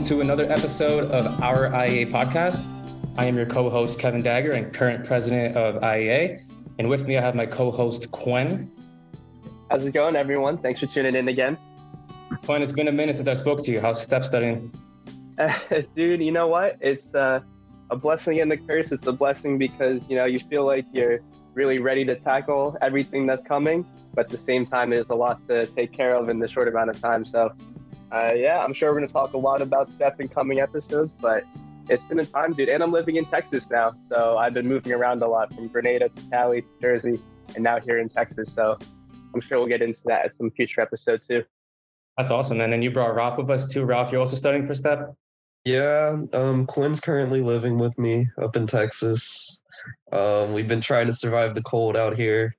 All right, welcome to another episode of our IEA podcast. I am your co-host Kevin Dagger and current president of IEA, and with me I have my co-host Quen. How's it going, everyone? Thanks for tuning in again. Quen, it's been a minute since I spoke to you. How's step studying? Uh, dude, you know what? It's uh, a blessing and a curse. It's a blessing because you know you feel like you're really ready to tackle everything that's coming, but at the same time, there's a lot to take care of in this short amount of time. So, uh, yeah, I'm sure we're going to talk a lot about step in coming episodes, but it's been a time, dude. And I'm living in Texas now, so I've been moving around a lot from Grenada to Cali to Jersey, and now here in Texas. So, I'm sure we'll get into that at some future episodes too. That's awesome. And then you brought Ralph with us too. Ralph, you're also studying for STEP? Yeah, um, Quen's currently living with me up in Texas. Um, we've been trying to survive the cold out here.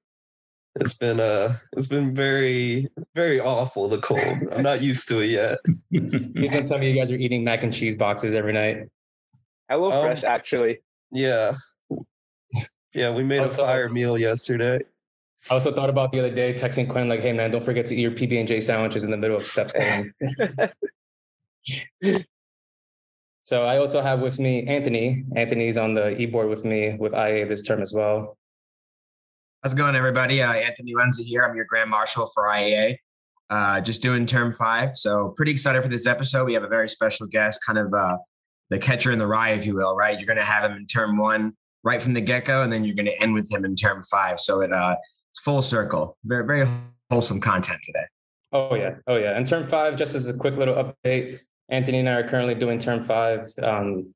It's been uh it's been very very awful the cold. I'm not used to it yet. He's gonna tell me you guys are eating mac and cheese boxes every night. Hello um, Fresh, actually. Yeah. Yeah, we made also, a fire meal yesterday. I also thought about the other day texting Quen like, "Hey man, don't forget to eat your PB and J sandwiches in the middle of steps. So I also have with me Anthony. Anthony's on the e-board with me with IA this term as well. How's it going, everybody? Uh, Anthony Lenza here. I'm your Grand Marshal for IEA. Uh, just doing term five. So pretty excited for this episode. We have a very special guest, kind of uh, the catcher in the rye, if you will, right? You're going to have him in term one right from the get-go, and then you're going to end with him in term five. So it uh, it's full circle. Very, very wholesome content today. Oh yeah, oh yeah. And term five, just as a quick little update, Anthony and I are currently doing term five. Um,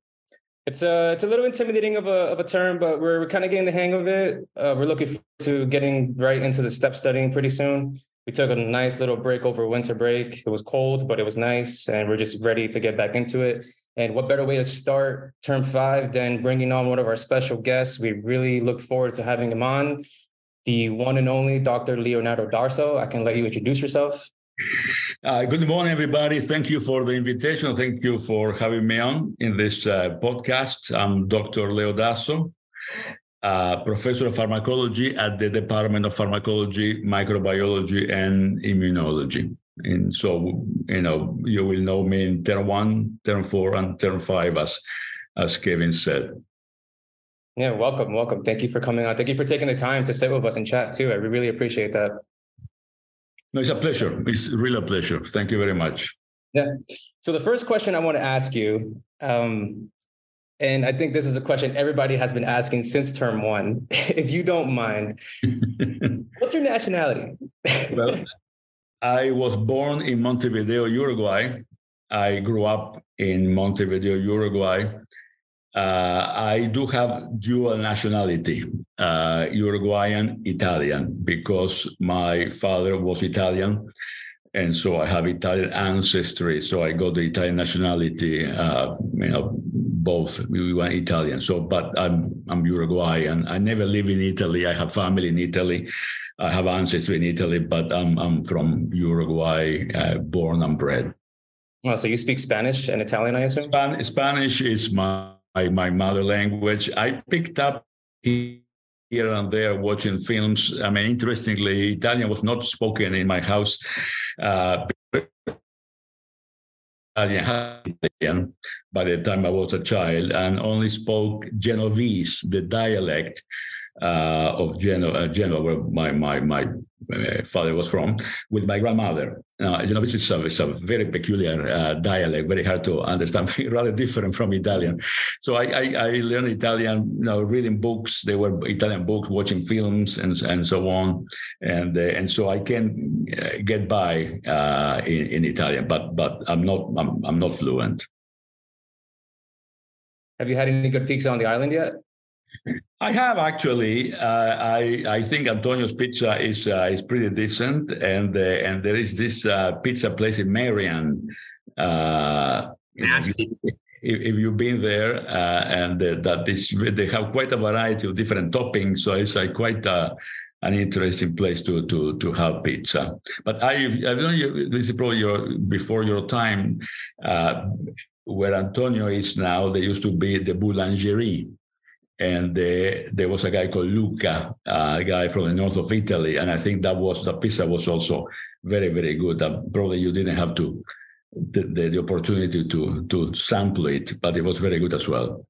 it's a it's a little intimidating of a of a term, but we're, we're kind of getting the hang of it. Uh, we're looking to getting right into the step studying pretty soon. We took a nice little break over winter break. It was cold, but it was nice, and we're just ready to get back into it. And what better way to start term five than bringing on one of our special guests? We really look forward to having him on, the one and only Dr. Leonardo Dasso. I can let you introduce yourself. Uh, good morning, everybody. Thank you for the invitation. Thank you for having me on in this uh, podcast. I'm Dr. Leo Dasso, uh, professor of pharmacology at the Department of Pharmacology, Microbiology, and Immunology. And so, you know, you will know me in term one, term four, and term five, as as Kevin said. Yeah, welcome, welcome. Thank you for coming on. Thank you for taking the time to sit with us and chat too. I really appreciate that. No, it's a pleasure. It's really a pleasure. Thank you very much. Yeah. So the first question I want to ask you, um, and I think this is a question everybody has been asking since term one. if you don't mind, what's your nationality? well, I was born in Montevideo, Uruguay. I grew up in Montevideo, Uruguay. Uh, I do have dual nationality, uh, Uruguayan, Italian, because my father was Italian. And so I have Italian ancestry. So I got the Italian nationality, uh, you know, both we were Italian. So, but I'm, I'm Uruguayan. I never live in Italy. I have family in Italy. I have ancestry in Italy, but I'm, I'm from Uruguay, uh, born and bred. Oh, so you speak Spanish and Italian, I assume? Span- Spanish is my my, my mother language. I picked up here and there watching films. I mean, interestingly, Italian was not spoken in my house. Uh, Italian by the time I was a child and only spoke Genovese, the dialect uh, of Genoa, uh, Genoa, where my my my uh, father was from, with my grandmother. Uh, you know, this is a, it's a very peculiar uh, dialect, very hard to understand, rather different from Italian. So I, I, I, learned Italian, you know, reading books. They were Italian books, watching films, and and so on, and uh, and so I can get by uh, in, in Italian, but but I'm not I'm, I'm not fluent. Have you had any good peaks on the island yet? I have actually. Uh, I I think Antonio's Pizza is uh, is pretty decent, and uh, and there is this uh, pizza place in Marion. Uh, if, if, you've been there, uh, and that this they have quite a variety of different toppings, so it's like quite a an interesting place to to to have pizza. But I I don't know this is probably your before your time. where Antonio is now, there used to be the Boulangerie, and uh, there was a guy called Luca, uh, a guy from the north of Italy, and I think that was the pizza was also very very good. Uh, probably you didn't have to the, the, the opportunity to to sample it, but it was very good as well.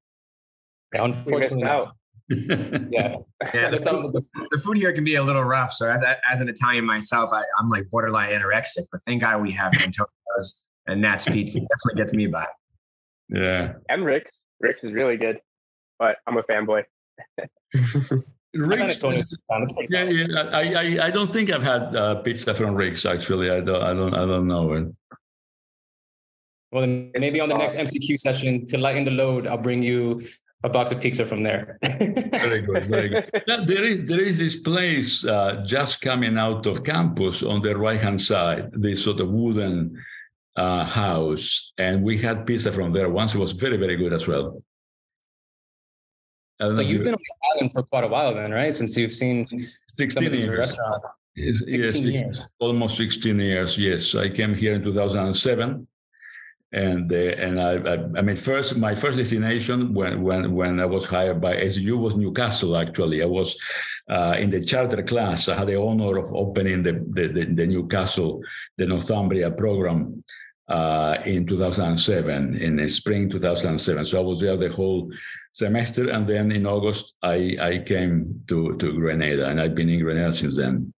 Unfortunately, out. yeah. Yeah, the food, the food here can be a little rough. So as, as an Italian myself, I, I'm like borderline anorexic. But thank God we have Antonio's and Nat's Pizza. It definitely gets me by. Yeah. And Rick's. Rick's is really good, but I'm a fanboy. Rick's, yeah, yeah. I, I, I don't think I've had uh, pizza from Rick's actually. I don't, I don't, I don't know it. Well, then maybe on the next MCQ session to lighten the load, I'll bring you a box of pizza from there. very good, very good. there is there is this place uh, just coming out of campus on the right hand side. This sort of wooden uh, house, and we had pizza from there once. It was very very good as well. So you've been on the island for quite a while, then, right? Since you've seen 16 years. Restaurant. 16 yes, years. Almost 16 years. Yes, I came here in 2007 and uh, and I, I, I mean first my first destination when when when I was hired by SGU was Newcastle actually I was uh, in the charter class I had the honor of opening the the, the, the Newcastle the Northumbria program uh, in 2007 in the spring 2007 so I was there the whole semester and then in August I I came to to Grenada and I've been in Grenada since then.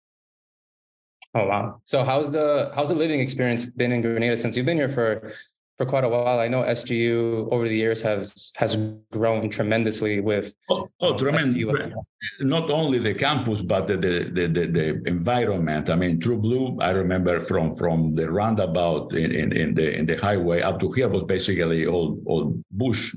Oh wow! So how's the how's the living experience been in Grenada since you've been here for for quite a while. I know SGU over the years has has grown tremendously with oh, oh tremendous. Not only the campus, but the the, the the, environment. I mean, True Blue. I remember from from the roundabout in, in, in the in the highway up to here was basically all all bush.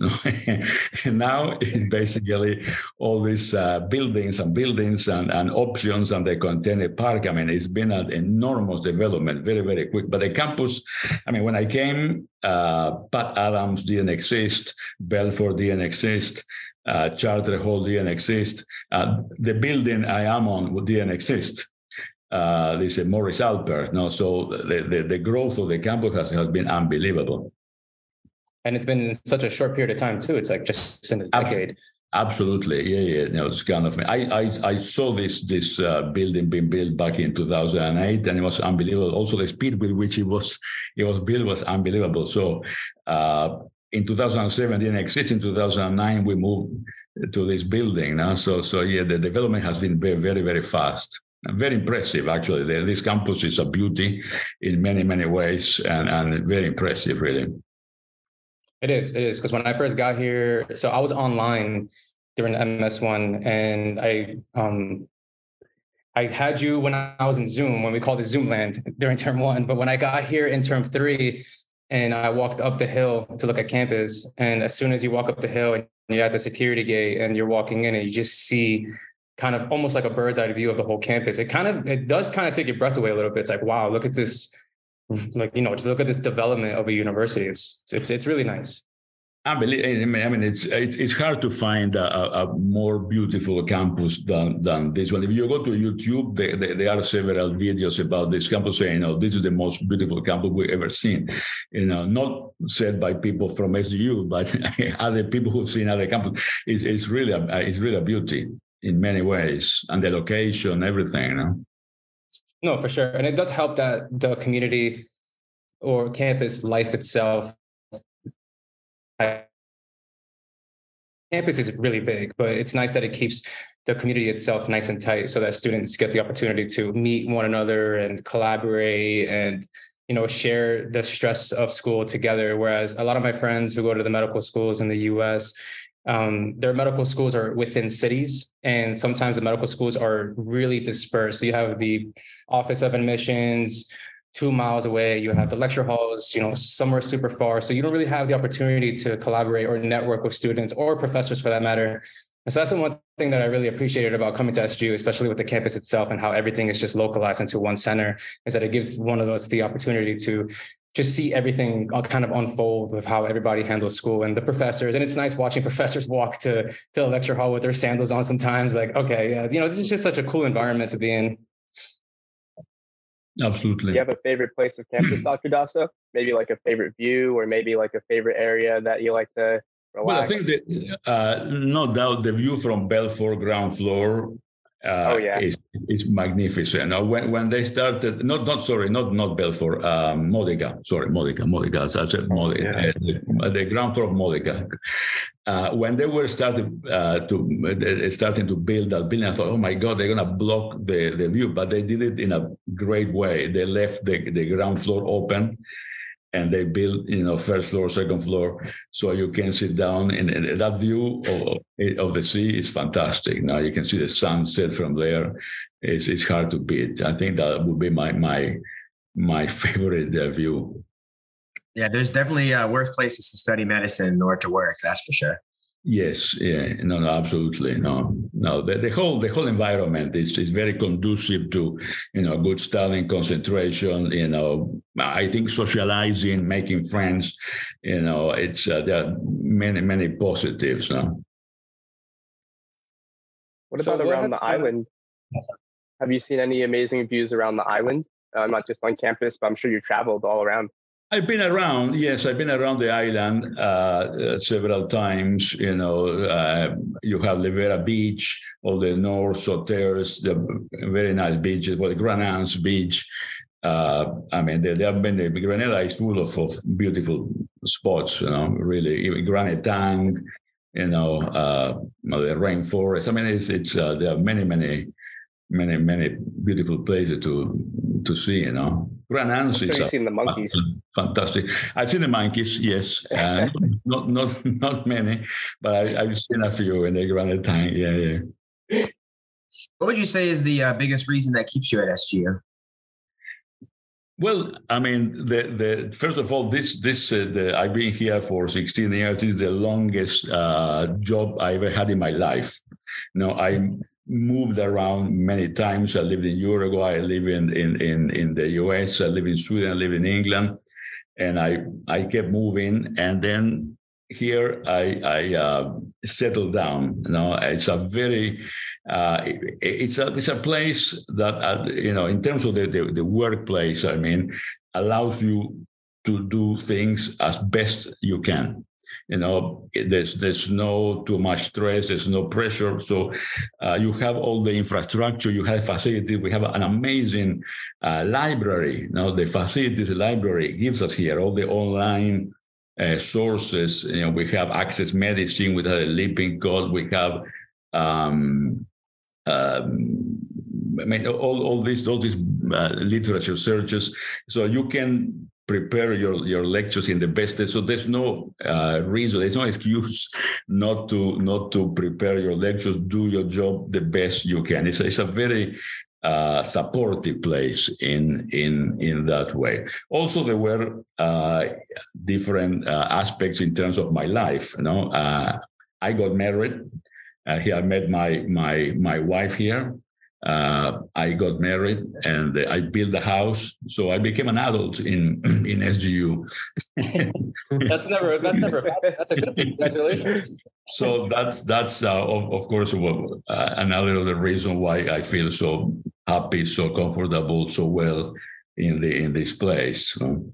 and now it's basically all these uh, buildings and buildings and, and options and the container park. I mean, it's been an enormous development, very very quick. But the campus. I mean, when I came uh, Pat Adams didn't exist, Belfort didn't exist, uh, Charter Hall didn't exist, uh, the building I am on didn't exist. Uh, this is Morris Albert. No, so the, the, the growth of the campus has, has been unbelievable. And it's been in such a short period of time too. It's like just in a decade. Absolutely, yeah, yeah. No, it's kind of. I I, I saw this this uh, building being built back in 2008, and it was unbelievable. Also, the speed with which it was it was built was unbelievable. So, uh, in 2007, didn't exist. In 2009, we moved to this building. Now, so so yeah, the development has been very very very fast. Very impressive, actually. The, this campus is a beauty in many many ways, and and very impressive, really. It is. It is because when I first got here, so I was online during MS one, and I um I had you when I was in Zoom when we called it Zoomland during term one. But when I got here in term three, and I walked up the hill to look at campus, and as soon as you walk up the hill and you're at the security gate and you're walking in, and you just see kind of almost like a bird's eye view of the whole campus. It kind of it does kind of take your breath away a little bit. It's like wow, look at this like you know just look at this development of a university it's it's it's really nice I believe. I mean, it's it's, hard to find a, a, more beautiful campus than than this one. If you go to YouTube, there, there are several videos about this campus saying, "You know, this is the most beautiful campus we've ever seen." You know, not said by people from SGU, but other people who've seen other campuses. It's, it's really a, it's really a beauty in many ways, and the location, everything. You know? No, for sure. And it does help that the community or campus life itself campus is really big, but it's nice that it keeps the community itself nice and tight so that students get the opportunity to meet one another and collaborate and you know share the stress of school together whereas a lot of my friends who go to the medical schools in the US um, their medical schools are within cities, and sometimes the medical schools are really dispersed. So you have the Office of Admissions two miles away. You have the lecture halls, you know, somewhere super far. So you don't really have the opportunity to collaborate or network with students or professors for that matter. And so that's the one thing that I really appreciated about coming to SGU, especially with the campus itself and how everything is just localized into one center, is that it gives one of us the opportunity to just see everything kind of unfold with how everybody handles school and the professors. And it's nice watching professors walk to, to the lecture hall with their sandals on sometimes. Like, okay, yeah, you know, this is just such a cool environment to be in. Absolutely. Do you have a favorite place of campus, Dr. Dasso? Maybe like a favorite view or maybe like a favorite area that you like to relax? Well, I think that uh, no doubt the view from Belfort ground floor Uh, oh yeah, is, is magnificent. Now, when, when they started, not not sorry, not not Belfort, um, Modica. Sorry, Modica, Modica. I said Modica. Yeah. Uh, the, the, ground floor of Modica. Uh, when they were started uh, to starting to build that building, I thought, oh my God, they're gonna block the, the view, but they did it in a great way. They left the, the ground floor open and they build you know first floor second floor so you can sit down and, and that view of, of the sea is fantastic. Now you can see the sunset from there. It's, it's hard to beat. I think that would be my my my favorite uh, view. Yeah there's definitely uh, worse places to study medicine or to work that's for sure Yes, yeah, no, no, absolutely, no, no. The, the whole the whole environment is is very conducive to you know good studying, concentration. You know, I think socializing, making friends. You know, it's uh, there are many many positives. No. What about so around the island? Have you seen any amazing views around the island? Uh, not just on campus, but I'm sure you traveled all around. I've been around, yes, I've been around the island uh, uh, several times. You know, uh, you have Levera Beach, all the North Sauteurs, the very nice beaches, well, Grand Anse Beach. Uh, I mean, there, have been, the Granada is full of, of beautiful spots, you know, really. Grand Etang, you know, uh, the rainforest. I mean, it's, it's uh, there are many, many, many, many beautiful places to to see, you know. Grand Anse is seen the monkeys. fantastic. I've seen the monkeys, yes. Uh, not not not many, but I, have seen a few in the Grand Etang. Yeah, yeah. What would you say is the uh, biggest reason that keeps you at SGU? Well, I mean, the the first of all, this this uh, the, I've been here for 16 years. This is the longest uh, job I ever had in my life. You know, I moved around many times. I lived in Uruguay, I live in, in, in, in the US, I live in Sweden, I live in England. And I, I kept moving. And then here I, I uh, settled down. You know, it's a very, uh, it, it's a it's a place that uh, you know in terms of the, the, the workplace. I mean, allows you to do things as best you can you know there's there's no too much stress there's no pressure. So uh, you have all the infrastructure you have facilities. We have an amazing uh, library. Now the facilities library gives us here all the online uh, sources. You know we have access medicine we have a living code. We have um, um, I mean, all, all these all these uh, literature searches, so you can prepare your, your lectures in the best so there's no uh, reason there's no excuse not to not to prepare your lectures. Do your job the best you can. It's, it's a very uh, supportive place in in in that way. Also there were uh, different uh, aspects in terms of my life you know. Uh, i got married. Uh, here i met my my my wife here uh, I got married and I built a house. So I became an adult in in SGU. that's never that's never bad. That's a good thing. Congratulations. so that's that's uh, of of course uh, another other reason why I feel so happy, so comfortable, so well in the in this place. So.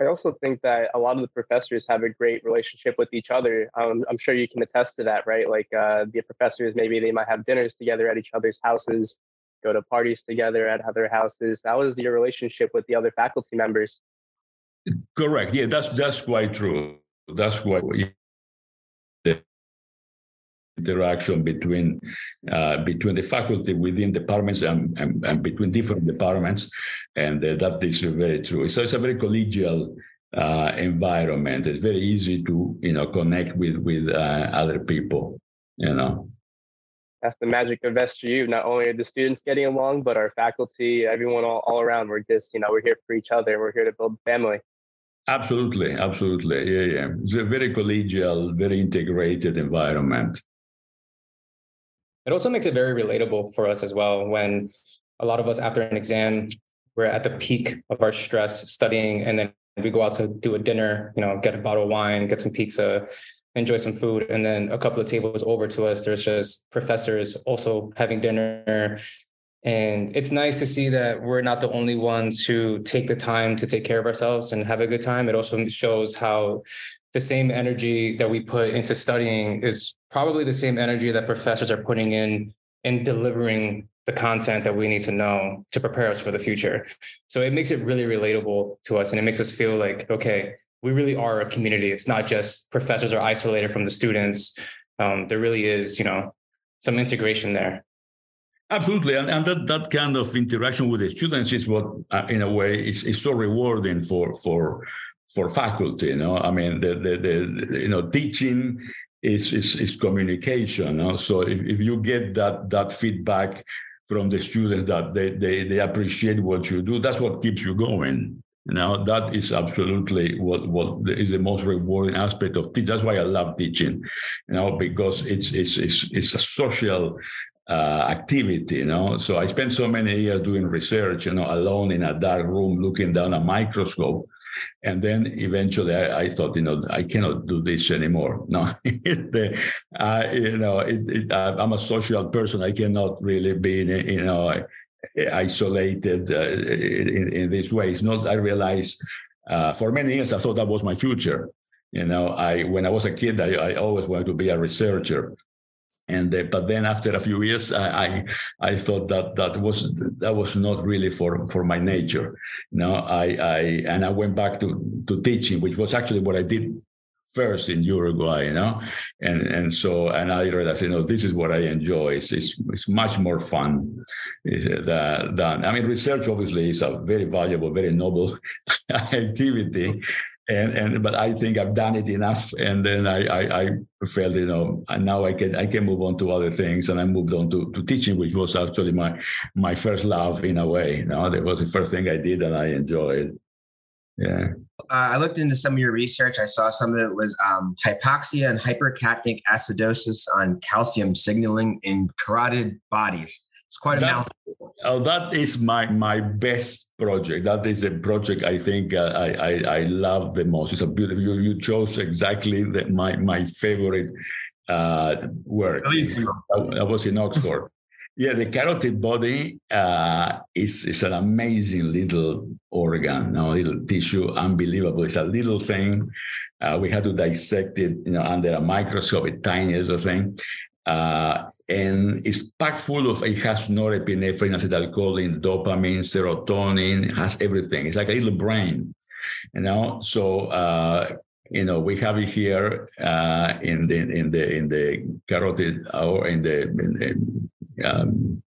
I also think that a lot of the professors have a great relationship with each other. Um, I'm sure you can attest to that, right? Like uh, the professors, maybe they might have dinners together at each other's houses, go to parties together at other houses. How is your relationship with the other faculty members? Correct. Yeah, that's that's quite true. That's quite interaction between uh, between the faculty within departments and, and, and between different departments, and uh, that is very true. So it's a very collegial uh, environment. It's very easy to you know connect with with uh, other people. You know. That's the magic of SGU. Not only are the students getting along, but our faculty, everyone all, all around. We're just, you know, we're here for each other. We're here to build family. Absolutely, absolutely. Yeah, yeah. It's a very collegial, very integrated environment. It also makes it very relatable for us as well when a lot of us after an exam, we're at the peak of our stress studying and then we go out to do a dinner, you know, get a bottle of wine, get some pizza, enjoy some food. And then a couple of tables over to us, there's just professors also having dinner. And it's nice to see that we're not the only ones who take the time to take care of ourselves and have a good time. It also shows how the same energy that we put into studying is probably the same energy that professors are putting in in delivering the content that we need to know to prepare us for the future. So it makes it really relatable to us and it makes us feel like, okay, we really are a community. It's not just professors are isolated from the students. Um, there really is, you know, some integration there. Absolutely, and, and that, that kind of interaction with the students is what, uh, in a way, is, is so rewarding for for for faculty. You know, I mean, the the, the you know teaching is is, is communication. Know? So if, if you get that that feedback from the students that they, they they appreciate what you do, that's what keeps you going. Know, that is absolutely what what is the most rewarding aspect of teaching. That's why I love teaching. You know, because it's it's it's, it's a social uh, activity, you know. So I spent so many years doing research, you know, alone in a dark room looking down a microscope. And then eventually I, I thought, you know, I cannot do this anymore. No, the, uh, you know, it, it, I'm a social person. I cannot really be, you know, isolated uh, in, in this way. It's not, I realized uh, for many years, I thought that was my future. You know, I when I was a kid, I, I always wanted to be a researcher and uh, but then after a few years I, I, I thought that that was that was not really for for my nature no i i and i went back to to teaching which was actually what i did first in uruguay you know? And and so and i realized you know this is what i enjoy. It's it's, it's much more fun than, than i mean research obviously is a very valuable very noble activity and and but I think I've done it enough, and then I I, I felt you know and now I can I can move on to other things, and I moved on to, to teaching, which was actually my my first love in a way. You know, that was the first thing I did, and I enjoyed. Yeah. Uh, I looked into some of your research. I saw some of it was um, hypoxia and hypercapnic acidosis on calcium signaling in carotid bodies. It's quite a that, mouthful. Oh, that is my my best project. That is a project I think uh, I, I, I love the most. It's a beautiful. You, you chose exactly the, my my favorite uh, work. I, I was in Oxford. Yeah, the carotid body uh, is, is an amazing little organ, no little tissue, unbelievable. It's a little thing. Uh, we had to dissect it, you know, under a microscope, a tiny little thing. Uh, and it's packed full of, it has norepinephrine, acetylcholine, dopamine, serotonin, has everything. It's like a little brain, you know? So, uh, you know, we have it here uh, in the in the in the carotid or in the, in um,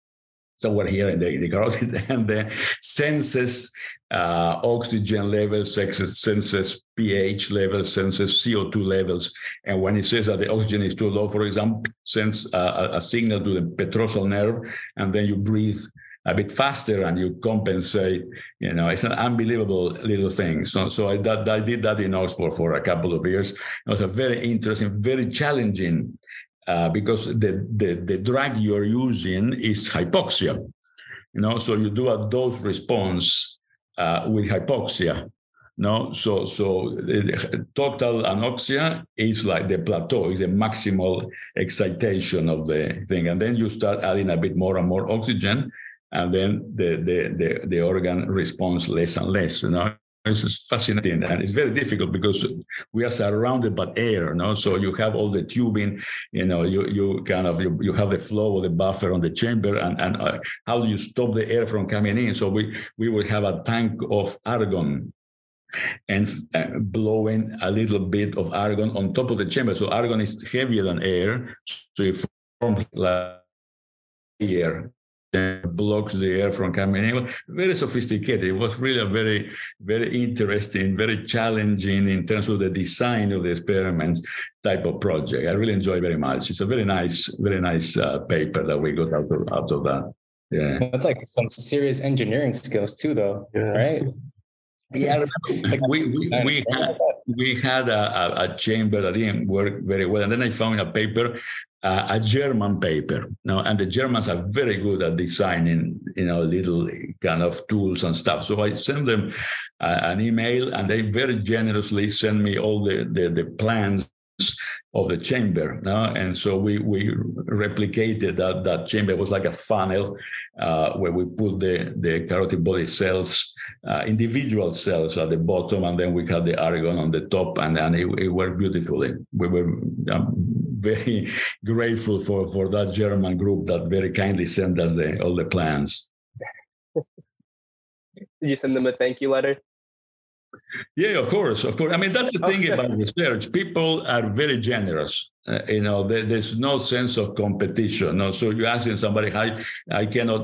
somewhere here in the, the carotid and the senses uh, oxygen levels, senses pH levels, senses CO2 levels. And when it says that the oxygen is too low, for example, sends a, a signal to the petrosal nerve, and then you breathe a bit faster and you compensate. You know, it's an unbelievable little thing. So, so I, that, I did that in Oxford for a couple of years. It was a very interesting, very challenging uh, because the, the, the drug you're using is hypoxia. You know, so you do a dose response uh, with hypoxia. No, so so total anoxia is like the plateau, is the maximal excitation of the thing, and then you start adding a bit more and more oxygen, and then the the the, the organ responds less and less. You know, this is fascinating and it's very difficult because we are surrounded by air no? So you have all the tubing you know you you kind of you, you have the flow of the buffer on the chamber and and uh, how do you stop the air from coming in? So we we will have a tank of argon and uh, blowing a little bit of argon on top of the chamber. So argon is heavier than air so it forms like air blocks the air from coming in. Very sophisticated. It was really a very, very interesting, very challenging in terms of the design of the experiments type of project. I really enjoy very much. It's a very nice, very nice uh, paper that we got out of, out of that. Yeah, that's like some serious engineering skills too, though, yeah. right? Yeah, like we we, we had we had a, a, chamber that didn't work very well, and then I found a paper uh, a German paper. Now, and the Germans are very good at designing, you know, little kind of tools and stuff. So I send them uh, an email, and they very generously send me all the the, the plans of the chamber. No? And so we we replicated that that chamber. It was like a funnel uh, where we put the the carotid body cells, uh, individual cells at the bottom, and then we had the argon on the top, and and it, it worked beautifully. We were um, very grateful for for that German group that very kindly sent us the, all the plans. Did you send them a thank you letter? Yeah, of course, of course. I mean, that's the thing Okay. about research. People are very generous. Uh, you know, there, there's no sense of competition. No? So you're asking somebody, "Hi, I cannot,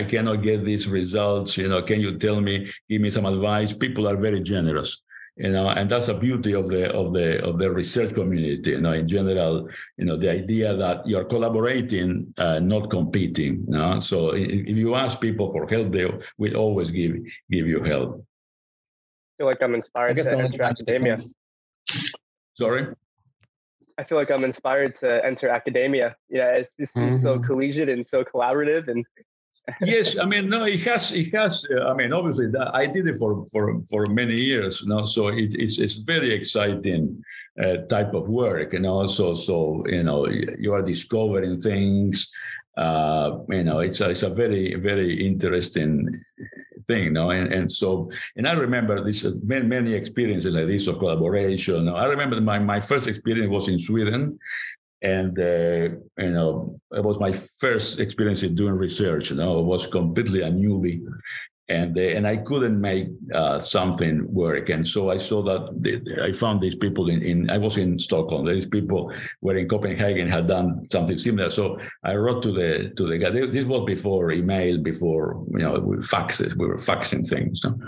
I cannot get these results. You know, can you tell me, give me some advice?" People are very generous. You know, and that's the beauty of the of the of the research community. You know, in general, you know, the idea that you're collaborating, uh, not competing. You know? So if you ask people for help, they will always give give you help. I feel like I'm I inspired guess to enter time- academia. Sorry. I feel like I'm inspired to enter academia. Yeah, it's, it seems so collegiate and so collaborative, and yes, I mean, no, it has, it has. Uh, I mean, obviously, that, I did it for for for many years, you know. So it, it's it's very exciting uh, type of work, you know. So so you know, you are discovering things. Uh, you know, it's a, it's a very very interesting thing, you know. And and so and I remember this uh, many many experiences like this of collaboration. I remember my my first experience was in Sweden and uh, you know it was my first experience in doing research you know i was completely a newbie and uh, and i couldn't make uh, something work. And so i saw that the- i found these people in, in i was in stockholm. These people were in copenhagen had done something similar. So i wrote to the to the guy. This was before email before you know faxes we were faxing things no?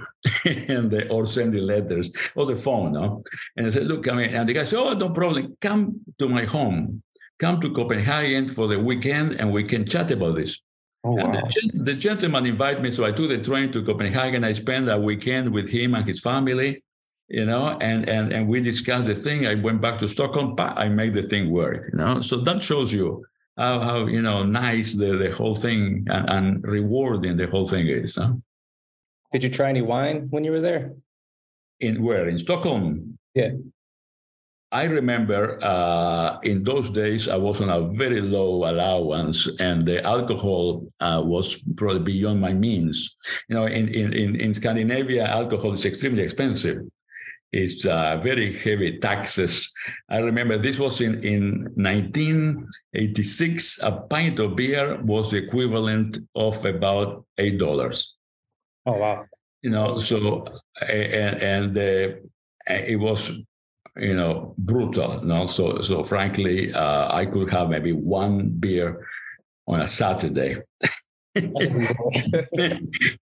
and they, or sending letters or the phone no? and i said look i mean and the guy said oh no problem. Come to my home. Come to Copenhagen for the weekend and we can chat about this. Oh And wow. the, gen- the gentleman invited me, so I took the train to Copenhagen. I spent a weekend with him and his family, you know, and and and we discussed the thing. I went back to Stockholm. I made the thing work, you know. So that shows you how, how you know nice the, the whole thing and, and rewarding the whole thing is. Huh? Did you try any wine when you were there? In where in Stockholm? Yeah. I remember uh, in those days I was on a very low allowance, and the alcohol uh, was probably beyond my means. You know, in in in, in Scandinavia, alcohol is extremely expensive. It's uh, very heavy taxes. I remember this was in in 1986. A pint of beer was the equivalent of about eight dollars Oh wow. you know so and and uh, it was you know brutal no? So so frankly uh, i could have maybe one beer on a saturday. It,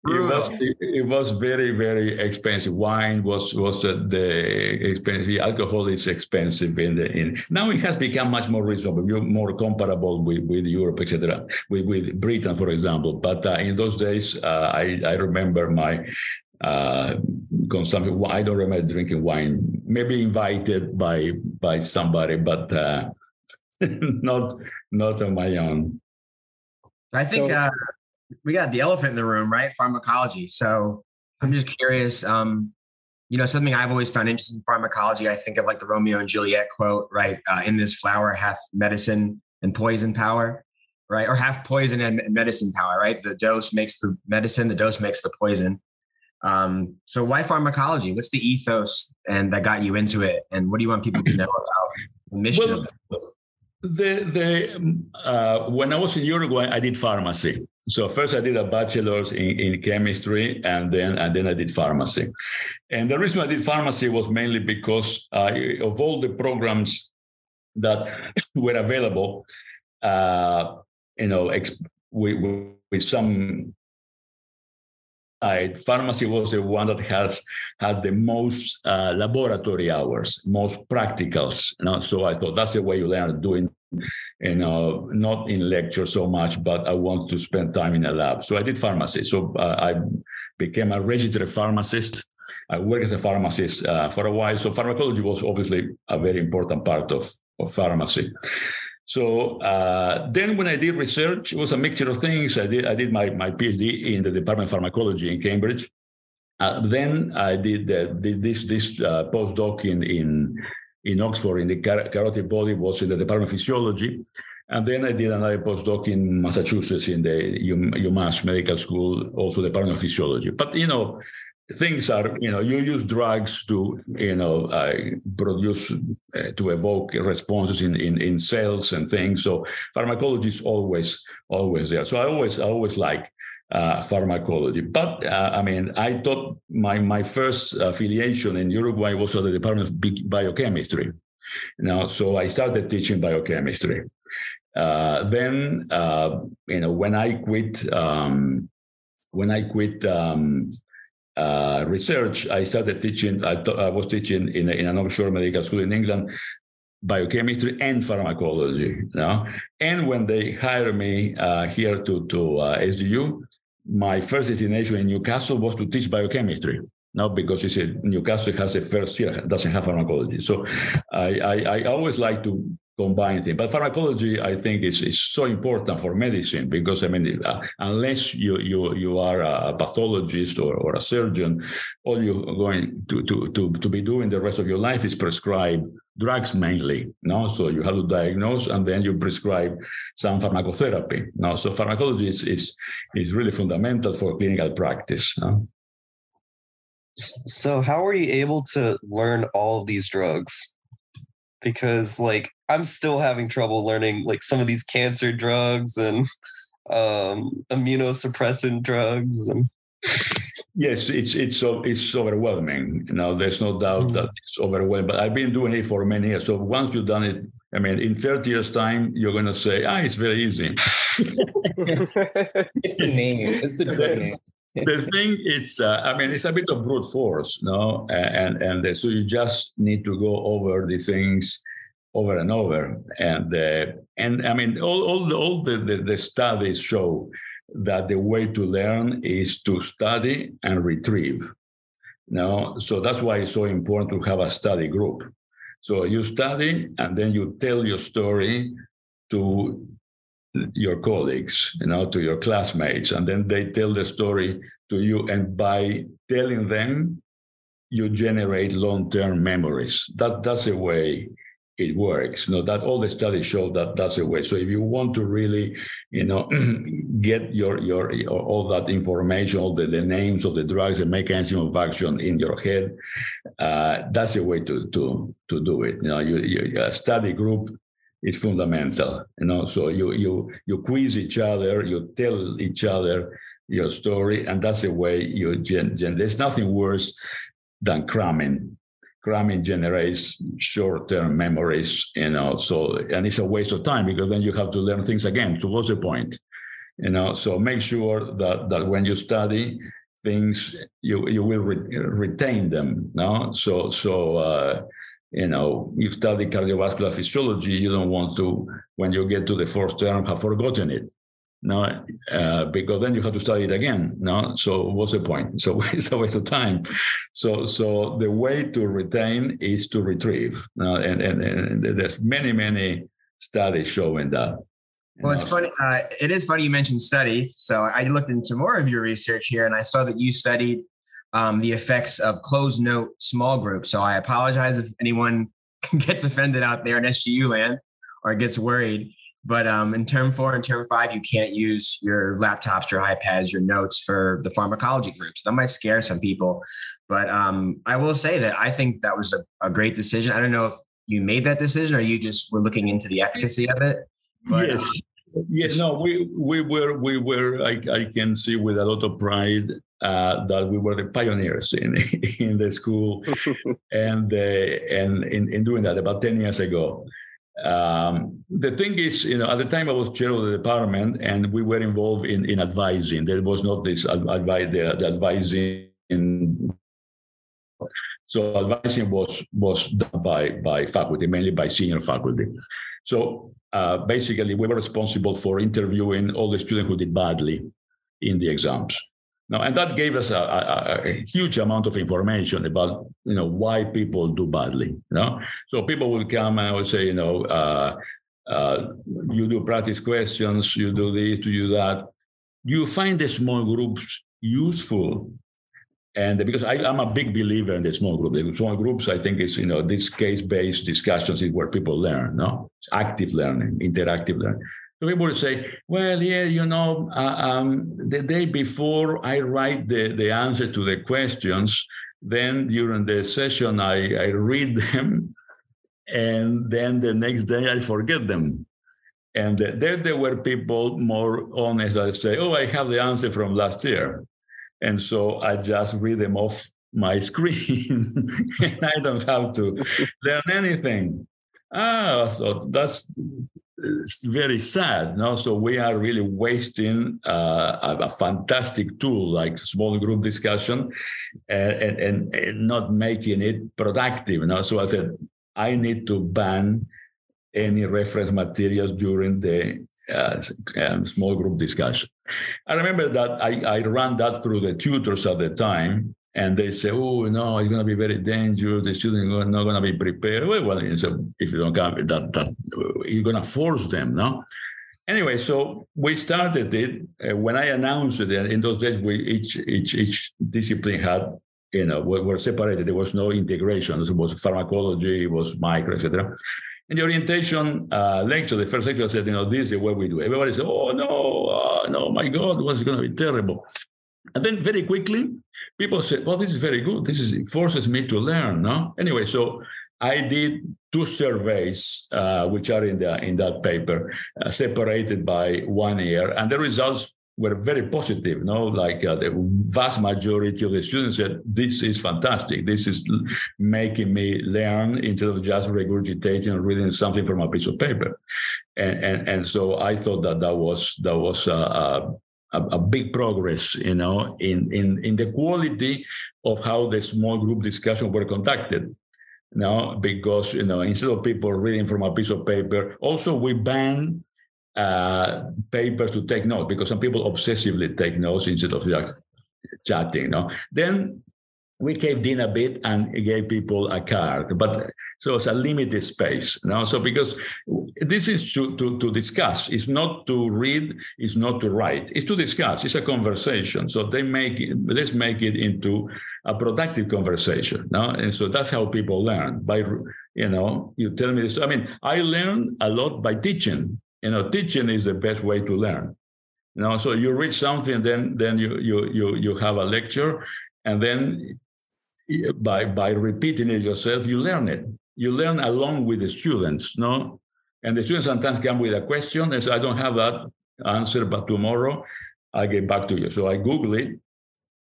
was, it was very very expensive. Wine was was uh, the expensive. Alcohol is expensive in the in now it has become much more reasonable. You're more comparable with with europe etc with with britain for example. But uh, in those days uh, i i remember my uh consumption i don't remember drinking wine maybe invited by by somebody but uh not not on my own I think So- uh, we got the elephant in the room, right? Pharmacology. So I'm just curious. Um, you know, something I've always found interesting in pharmacology. I think of like the Romeo and Juliet quote, right? Uh, in this flower hath medicine and poison power, right? Or hath poison and medicine power, right? The dose makes the medicine, the dose makes the poison. Um, so why pharmacology? What's the ethos and that got you into it? And what do you want people to know about the mission Well, of the The the uh, when I was in Uruguay, I did pharmacy. So first I did a bachelor's in, in chemistry, and then and then I did pharmacy. And the reason I did pharmacy was mainly because uh, of all the programs that were available, uh, you know, ex- with, with, with some side, pharmacy was the one that has had the most uh, laboratory hours, most practicals. You know? So I thought that's the way you learn doing, you know, not in lecture so much, but I want to spend time in a lab. So I did pharmacy. So uh, I became a registered pharmacist. I worked as a pharmacist uh, for a while. So pharmacology was obviously a very important part of, of pharmacy. So uh, then, when I did research, it was a mixture of things. I did I did my, my PhD in the Department of Pharmacology in Cambridge. Uh, then I did, did this this uh, postdoc in in in Oxford in the car- carotid body was in the Department of Physiology, and then I did another postdoc in Massachusetts in the UM- UMass Medical School, also the Department of Physiology. But you know, things are you know you use drugs to you know uh, produce uh, to evoke responses in, in in cells and things. So pharmacology is always always there. So i always I always like uh, pharmacology. But uh, i mean i thought my my first affiliation in uruguay was at the department of biochemistry. Now so i started teaching biochemistry. Uh, then uh, you know when i quit um, when i quit um, uh, research, I started teaching. I, th- I was teaching in, in an offshore medical school in England, biochemistry and pharmacology. You? And when they hired me uh, here to to uh, SGU, my first destination in Newcastle was to teach biochemistry. Now, because you said Newcastle has a first year doesn't have pharmacology, so I, I, I always like to combine things. But pharmacology, I think, is, is so important for medicine because I mean, uh, unless you you you are a pathologist or, or a surgeon, all you're going to, to to to be doing the rest of your life is prescribe drugs mainly. No, so you have to diagnose and then you prescribe some pharmacotherapy. No, so pharmacology is is is really fundamental for clinical practice. No? So, how are you able to learn all of these drugs? Because, like, I'm still having trouble learning like some of these cancer drugs and um, immunosuppressant drugs and yes it's it's so it's overwhelming you know there's no doubt mm. that it's overwhelming but i've been doing it for many years so once you've done it i mean in 30 years time you're going to say ah it's very easy it's the name it's the drug name the thing is uh, i mean it's a bit of brute force no and and so you just need to go over the things over and over. And uh, and I mean, all all the, all the, the, the studies show that the way to learn is to study and retrieve. No, so that's why it's so important to have a study group. So you study and then you tell your story to your colleagues, you know, to your classmates, and then they tell the story to you. And by telling them, you generate long-term memories. That that's a way it works. You know that all the studies show that that's a way. So if you want to really, you know, get your, your, all that information, all the, the names of the drugs and mechanism of action in your head, uh, that's a way to to to do it. You know, you, you a study group is fundamental. You know, so you you you quiz each other, you tell each other your story, and that's a way you gen, gen there's nothing worse than cramming cramming generates short-term memories, you know. So and it's a waste of time because then you have to learn things again. So what's the point? You know. So make sure that that when you study things, you you will re- retain them. No. So so. Uh, you know, you study cardiovascular physiology, you don't want to, when you get to the fourth term, have forgotten it no, uh, because then you have to study it again. No, so what's the point? So it's a waste of time. So, so the way to retain is to retrieve. No? And, and and there's many many studies showing that. Well, it's funny. Uh, it is funny you mentioned studies. So I looked into more of your research here, and I saw that you studied um, the effects of closed note small groups. So I apologize if anyone gets offended out there in SGU land or gets worried. But um, in term four and term five, you can't use your laptops, your iPads, your notes for the pharmacology groups. That might scare some people. But um, I will say that I think that was a, a, great decision. I don't know if you made that decision or you just were looking into the efficacy of it. But, yes. Um, yes, no, we we were we were I, I can see with a lot of pride uh, that we were the pioneers in in the school and uh, and in, in doing that about 10 years ago. Um, the thing is, you know, at the time I was chair of the department, and we were involved in, in advising. There was not this advice, the, the advising. So advising was was done by by faculty, mainly by senior faculty. So uh, basically, we were responsible for interviewing all the students who did badly in the exams. Now, and that gave us a, a, a, huge amount of information about, you know, why people do badly. You know, so people will come and will say, you know, uh, uh, you do practice questions, you do this, you do that. You find the small groups useful, and because I, am a big believer in the small group. The small groups, I think, is you know, this case-based discussions is where people learn. No, it's active learning, interactive learning. People would say, well, yeah, you know, uh, um, the day before I write the, the answer to the questions, then during the session, I, I read them. And then the next day, I forget them. And then there were people more honest. I say, oh, I have the answer from last year. And so I just read them off my screen and I don't have to learn anything. Ah, so that's very sad. No? So we are really wasting uh, a, fantastic tool like small group discussion and, and, and not making it productive. No? So I said, I need to ban any reference materials during the uh, um, small group discussion. I remember that I, I ran that through the tutors at the time, and they say, "Oh no, it's going to be very dangerous. The students are not going to be prepared." Well, if you don't come, that that you're going to force them, no. Anyway, so we started it uh, when I announced it. In those days, we each each each discipline had you know we were separated. There was no integration. It was pharmacology, it was micro, etc. In the orientation uh, lecture, the first lecture said, you know, this is what we do. Everybody said, oh, no, uh, no, my God, what's going to be terrible? And then very quickly, people said, well, this is very good. This is it forces me to learn, no? Anyway, so I did two surveys, uh, which are in, the, in that paper, uh, separated by one year. And the results were very positive. No, like uh, the vast majority of the students said, "This is fantastic. This is making me learn instead of just regurgitating or reading something from a piece of paper." And and, and so I thought that that was that was a, a, a big progress, you know, in in in the quality of how the small group discussions were conducted. Now, because you know, instead of people reading from a piece of paper, also we ban uh, papers to take notes because some people obsessively take notes instead of just chatting. No, then we caved in a bit and gave people a card, but so it's a limited space. No, so because this is to, to, to discuss, it's not to read, it's not to write, it's to discuss, it's a conversation. So they make it, let's make it into a productive conversation. No, and so that's how people learn by you know you tell me this. I mean, I learn a lot by teaching you know, teaching is the best way to learn. You know, so you read something, then then you you you you have a lecture, and then by by repeating it yourself, you learn it. You learn along with the students, no? And the students sometimes come with a question and say, I don't have that answer, but tomorrow I get back to you. So I Google it.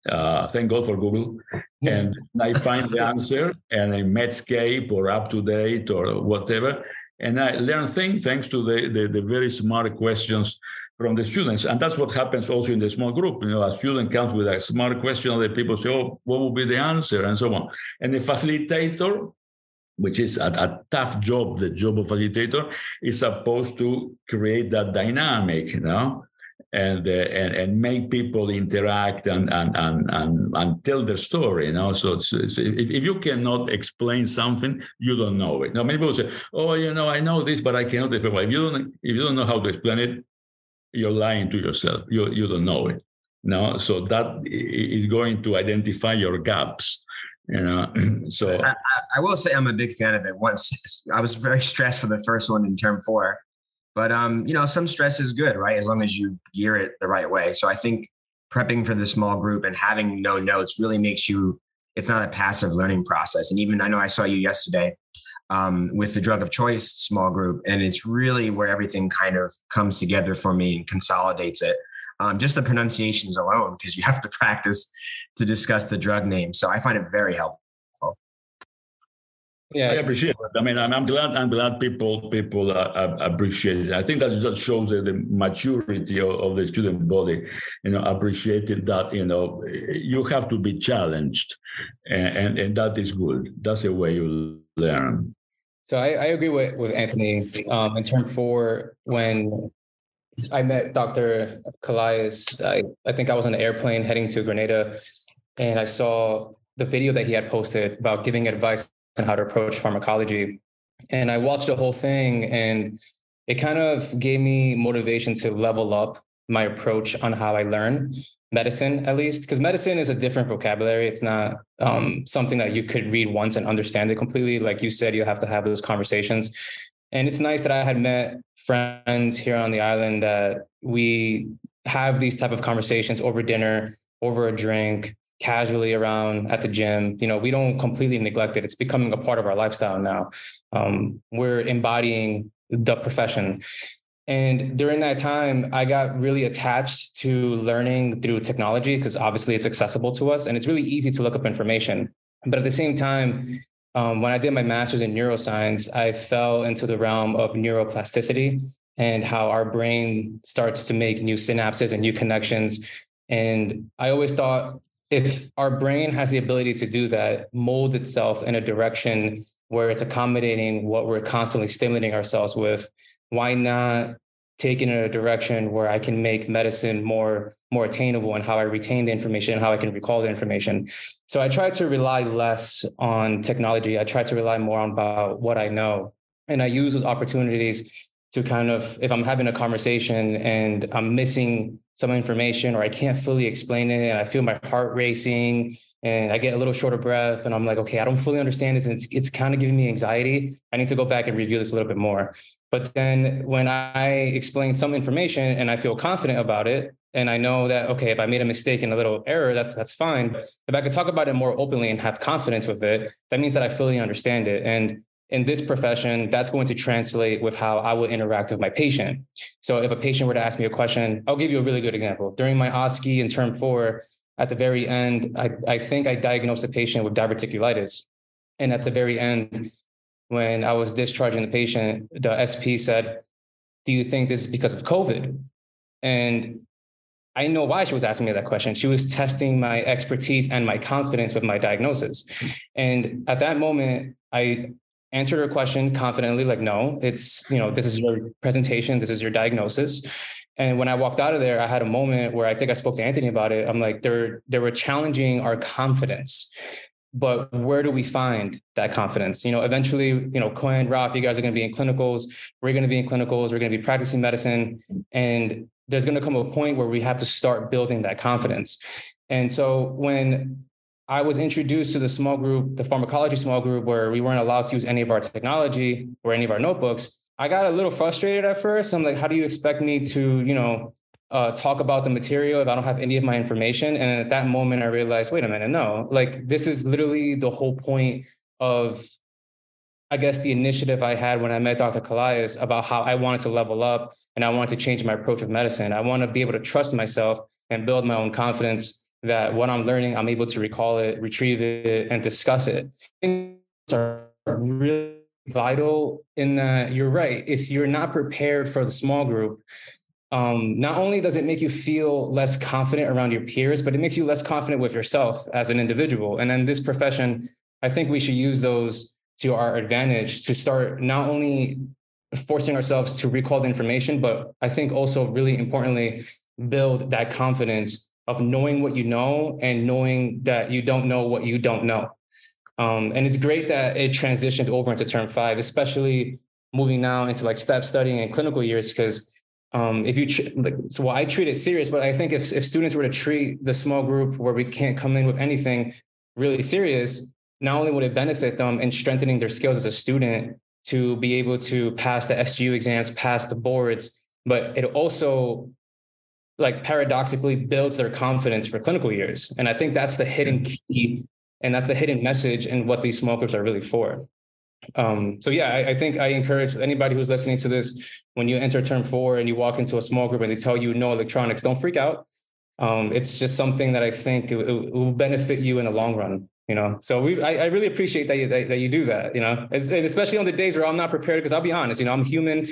Uh, thank God for Google. And I find the answer and I Medscape or up to date or whatever. And I learn things thanks to the, the, the, very smart questions from the students. And that's what happens also in the small group. You know, a student comes with a smart question, the people say, oh, what would be the answer? And so on. And the facilitator, which is a, a, tough job, the job of facilitator, is supposed to create that dynamic, you know, and uh, and and make people interact and and and and, and tell their story. You know, so it's, it's, if, if you cannot explain something, you don't know it. Now, many people say, "Oh, you know, I know this, but I cannot explain." If you don't, if you don't know how to explain it, you're lying to yourself. You you don't know it. No, so that is going to identify your gaps. You know, so I, I will say I'm a big fan of it. Once I was very stressed for the first one in term four but um, you know, some stress is good, right? As long as you gear it the right way. So I think prepping for the small group and having no notes really makes you it's not a passive learning process. And even I know I saw you yesterday um, with the drug of choice small group, and it's really where everything kind of comes together for me and consolidates it. Um, just the pronunciations alone, because you have to practice to discuss the drug name. So I find it very helpful. Yeah, I appreciate it. I mean, I'm, I'm glad. I'm glad people people uh, appreciate it. I think that just shows the, the maturity of, of, the student body. You know, appreciating that. You know, you have to be challenged, and and, and that is good. That's the way you learn. So I, I agree with with Anthony. Um, in term four, when I met Dr. Calais, I, I think I was on an airplane heading to Grenada, and I saw the video that he had posted about giving advice on how to approach pharmacology. And I watched the whole thing and it kind of gave me motivation to level up my approach on how I learn medicine, at least, because medicine is a different vocabulary. It's not um, something that you could read once and understand it completely. Like you said, you have to have those conversations. And it's nice that I had met friends here on the island that we have these type of conversations over dinner, over a drink, casually around at the gym. You know, we don't completely neglect it. It's becoming a part of our lifestyle now. Um, we're embodying the profession. And during that time, I got really attached to learning through technology because obviously it's accessible to us and it's really easy to look up information. But at the same time, um, when I did my master's in neuroscience, I fell into the realm of neuroplasticity and how our brain starts to make new synapses and new connections. And I always thought if our brain has the ability to do that, mold itself in a direction where it's accommodating what we're constantly stimulating ourselves with, why not take it in a direction where I can make medicine more more attainable and how I retain the information and how I can recall the information. So I try to rely less on technology. I try to rely more on about what I know. And I use those opportunities to kind of, if I'm having a conversation and I'm missing some information or I can't fully explain it and I feel my heart racing and I get a little short of breath and I'm like, okay, I don't fully understand this. And it's, it's kind of giving me anxiety. I need to go back and review this a little bit more. But then when I explain some information and I feel confident about it, and I know that okay, if I made a mistake and a little error, that's that's fine. If I could talk about it more openly and have confidence with it, that means that I fully understand it. And in this profession, that's going to translate with how I will interact with my patient. So if a patient were to ask me a question, I'll give you a really good example. During my OSCE in term four, at the very end, I, I think I diagnosed a patient with diverticulitis. And at the very end, when I was discharging the patient, the SP said, Do you think this is because of COVID? And I know why she was asking me that question. She was testing my expertise and my confidence with my diagnosis. And at that moment, I answered her question confidently, like, no, it's, you know, this is your presentation, this is your diagnosis. And when I walked out of there, I had a moment where I think I spoke to Anthony about it. I'm like, they're they were challenging our confidence but where do we find that confidence? You know, eventually, you know, Quen, Ralph, you guys are going to be in clinicals. We're going to be in clinicals. We're going to be practicing medicine, and there's going to come a point where we have to start building that confidence. And so when I was introduced to the small group, the pharmacology small group, where we weren't allowed to use any of our technology or any of our notebooks. I got a little frustrated at first. I'm like, how do you expect me to, you know, uh, talk about the material if I don't have any of my information. And at that moment, I realized, wait a minute, no, like this is literally the whole point of, I guess, the initiative I had when I met Dr. Calais about how I wanted to level up and I wanted to change my approach of medicine. I want to be able to trust myself and build my own confidence that what I'm learning, I'm able to recall it, retrieve it, and discuss it. Things Are really vital in that you're right. If you're not prepared for the small group, um, not only does it make you feel less confident around your peers, but it makes you less confident with yourself as an individual. And in this profession, I think we should use those to our advantage to start not only forcing ourselves to recall the information, but I think also really importantly, build that confidence of knowing what you know and knowing that you don't know what you don't know. Um, and it's great that it transitioned over into term five, especially moving now into like step studying and clinical years, because um, if you tr- like, so well, I treat it serious, but I think if if students were to treat the small group where we can't come in with anything really serious, not only would it benefit them in strengthening their skills as a student to be able to pass the SGU exams, pass the boards, but it also like paradoxically builds their confidence for clinical years. And I think that's the hidden key and that's the hidden message and what these small groups are really for. Um, so yeah, I, I, think I encourage anybody who's listening to this, when you enter term four and you walk into a small group and they tell you no electronics, don't freak out. Um, it's just something that I think it, it, will benefit you in the long run. You know, so we I, I really appreciate that you that, that, you do that. You know, As, especially on the days where I'm not prepared because I'll be honest. You know, I'm human.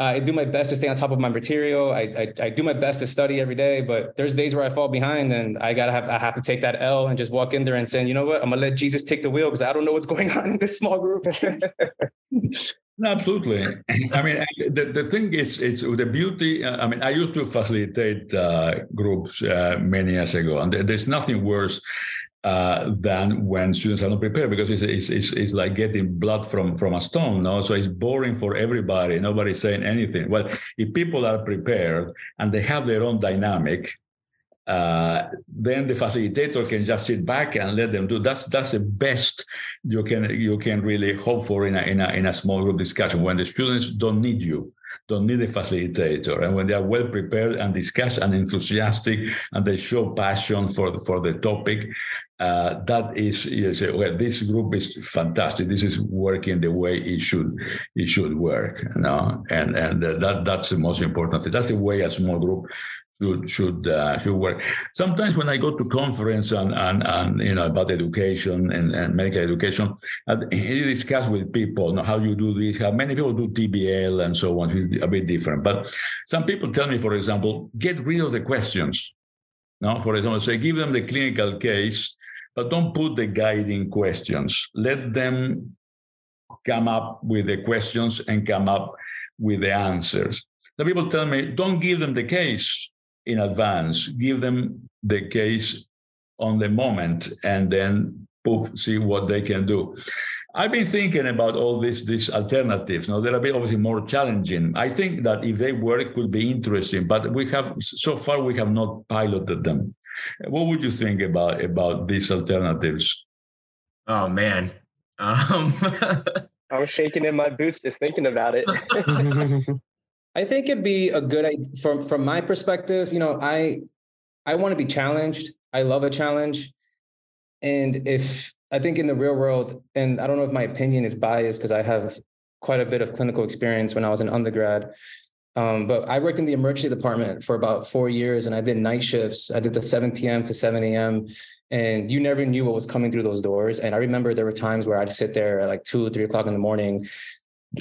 Uh, I do my best to stay on top of my material. I, I, I do my best to study every day, but there's days where I fall behind, and I gotta have I have to take that L and just walk in there and say, you know what, I'm gonna let Jesus take the wheel because I don't know what's going on in this small group. Absolutely. I mean, the, the thing is, it's the beauty. I mean, I used to facilitate uh, groups uh, many years ago, and there's nothing worse uh, than when students are not prepared because it's, it's, it's, it's, like getting blood from, from a stone. No? So it's boring for everybody. Nobody's saying anything. Well, if people are prepared and they have their own dynamic, uh, then the facilitator can just sit back and let them do. That's that's the best you can you can really hope for in a in a in a small group discussion when the students don't need you don't need a facilitator. And when they are well prepared and discuss and enthusiastic and they show passion for for the topic, uh, that is you say, well, this group is fantastic. This is working the way it should it should work. You know? And and uh, that that's the most important thing. That's the way a small group should should uh, should work. Sometimes when I go to conference and and, and you know about education and, and medical education, you discuss with people you know, how you do this. How many people do TBL and so on. It's a bit different. But some people tell me, for example, get rid of the questions. Now, for example, say give them the clinical case, but don't put the guiding questions. Let them come up with the questions and come up with the answers. The people tell me, don't give them the case in advance, give them the case on the moment, and then poof, see what they can do. I've been thinking about all these these alternatives. Now they're a bit obviously more challenging. I think that if they work, could be interesting. But we have so far we have not piloted them. What would you think about about these alternatives? Oh man, um. I was shaking in my boots just thinking about it. I think it'd be a good idea from from my perspective. You know, I I want to be challenged. I love a challenge, and if I think in the real world, and I don't know if my opinion is biased because I have quite a bit of clinical experience when I was an undergrad. Um, but I worked in the emergency department for about four years and I did night shifts. I did the 7 p.m. to 7 a.m. And you never knew what was coming through those doors. And I remember there were times where I'd sit there at like two or three o'clock in the morning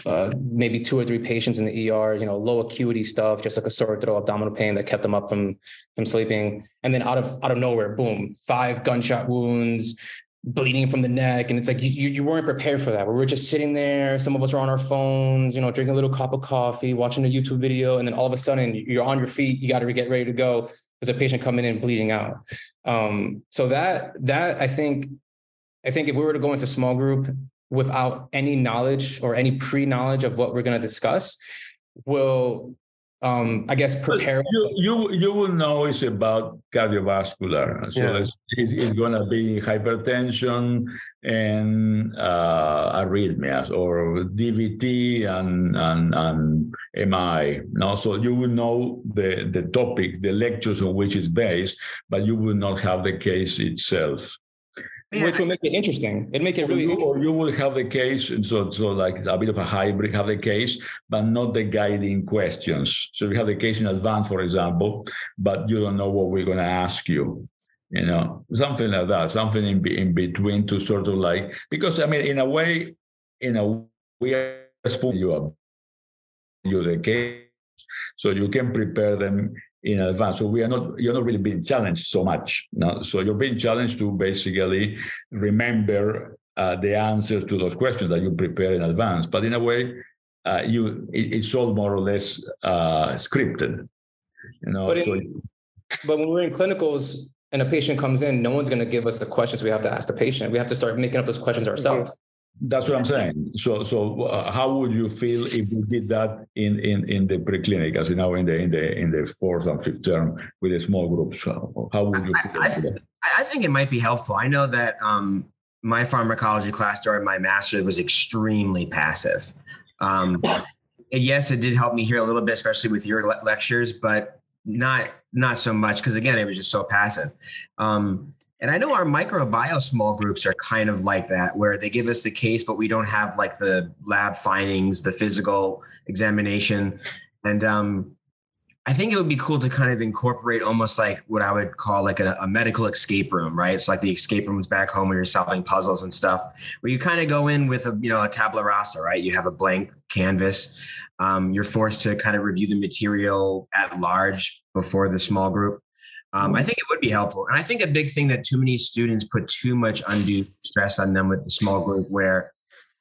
uh, maybe two or three patients in the ER, you know, low acuity stuff, just like a sore throat, abdominal pain that kept them up from from sleeping. And then out of out of nowhere, boom, five gunshot wounds, bleeding from the neck. And it's like you you weren't prepared for that. We were just sitting there. Some of us were on our phones, you know, drinking a little cup of coffee, watching a YouTube video, and then all of a sudden you're on your feet. You got to get ready to go. There's a patient coming in bleeding out. Um, so that that I think I think if we were to go into small group without any knowledge or any pre-knowledge of what we're going to discuss will um, I guess prepare you, you you will know it's about cardiovascular. So yeah. it's, it's, going to be hypertension and uh, arrhythmias or DVT and, and, and MI. No, so you will know the, the topic, the lectures on which it's based, but you will not have the case itself. Man, which will make it interesting. It make it really. Or you, or you will have the case, so so like a bit of a hybrid, have the case, but not the guiding questions. So we have the case in advance, for example, but you don't know what we're going to ask you. You know, something like that, something in in between to sort of like because I mean, in a way, in a we are you up you the case, so you can prepare them in advance. So we are not you're not really being challenged so much. No? So you're being challenged to basically remember uh, the answers to those questions that you prepare in advance. But in a way, uh, you it, it's all more or less uh, scripted. You know. But, in, so, but when we're in clinicals and a patient comes in, no one's going to give us the questions we have to ask the patient. We have to start making up those questions ourselves. That's what I'm saying. So, so uh, how would you feel if we did that in in in the preclinic, as you know, in the in the in the fourth and fifth term with the small groups? How would you feel? I, I, I think it might be helpful. I know that um, my pharmacology class during my master's was extremely passive. Um, yes, it did help me hear a little bit, especially with your le- lectures, but not not so much because again, it was just so passive. Um, and I know our microbiome small groups are kind of like that, where they give us the case, but we don't have like the lab findings, the physical examination. And um, I think it would be cool to kind of incorporate almost like what I would call like a, a, medical escape room, right? It's like the escape rooms back home where you're solving puzzles and stuff, where you kind of go in with a you know a tabla rasa, right? You have a blank canvas. Um, you're forced to kind of review the material at large before the small group. Um, I think it would be helpful. And I think a big thing that too many students put too much undue stress on them with the small group where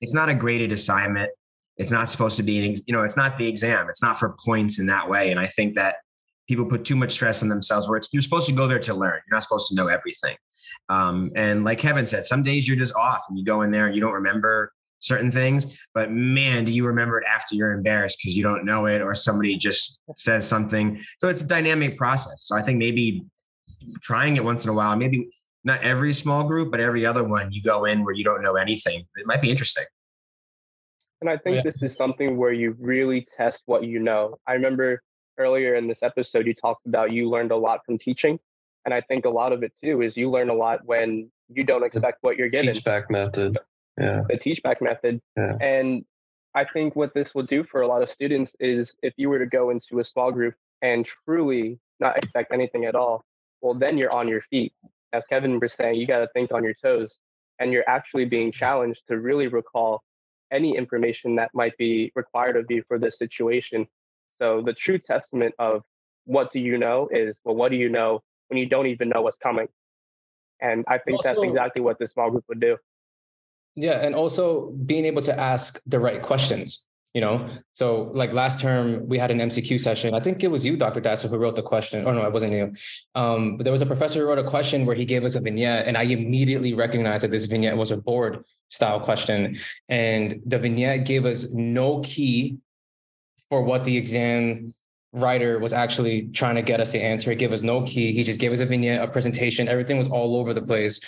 it's not a graded assignment. It's not supposed to be, you know, it's not the exam. It's not for points in that way. And I think that people put too much stress on themselves where it's, you're supposed to go there to learn. You're not supposed to know everything. Um, and like Kevin said, some days you're just off and you go in there and you don't remember certain things but man do you remember it after you're embarrassed because you don't know it or somebody just says something so it's a dynamic process so i think maybe trying it once in a while. Maybe not every small group, but every other one you go in where you don't know anything. It might be interesting. And I think Yeah. this is something where you really test what you know. I remember earlier in this episode, you talked about you learned a lot from teaching. And I think a lot of it too is you learn a lot when you don't expect what you're getting, Teach back method. Yeah. the teach back method. Yeah. And I think what this will do for a lot of students is if you were to go into a small group and truly not expect anything at all, well, then you're on your feet. As Kevin was saying, you got to think on your toes and you're actually being challenged to really recall any information that might be required of you for this situation. So the true testament of what do you know is, well, what do you know when you don't even know what's coming? And I think that's exactly what this small group would do. Yeah, and also being able to ask the right questions. You know, so like last term we had an MCQ session. I think it was you, Dr. Dasso, who wrote the question. Oh no, it wasn't you. Um, but there was a professor who wrote a question where he gave us a vignette, and I immediately recognized that this vignette was a board style question, and the vignette gave us no key for what the exam writer was actually trying to get us to answer. He gave us no key. He just gave us a vignette, a presentation. Everything was all over the place.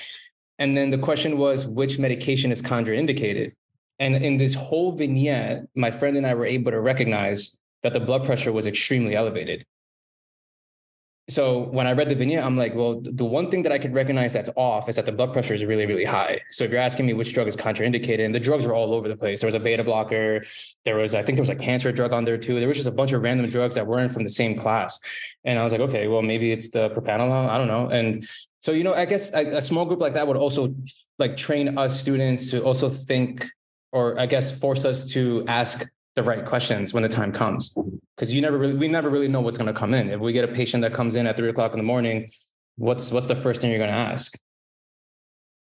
And then the question was, which medication is contraindicated? And in this whole vignette, my friend and I were able to recognize that the blood pressure was extremely elevated. So when I read the vignette, I'm like, well, the one thing that I could recognize that's off is that the blood pressure is really, really high. So if you're asking me which drug is contraindicated, and the drugs were all over the place. There was a beta blocker. There was, I think there was a cancer drug on there too. There was just a bunch of random drugs that weren't from the same class. And I was like, okay, well, maybe it's the propranolol. I don't know. And so, you know, I guess a, a small group like that would also like train us students to also think, or I guess force us to ask the right questions when the time comes. Because you never really, we never really know what's going to come in. If we get a patient that comes in at three o'clock in the morning, what's what's the first thing you're going to ask?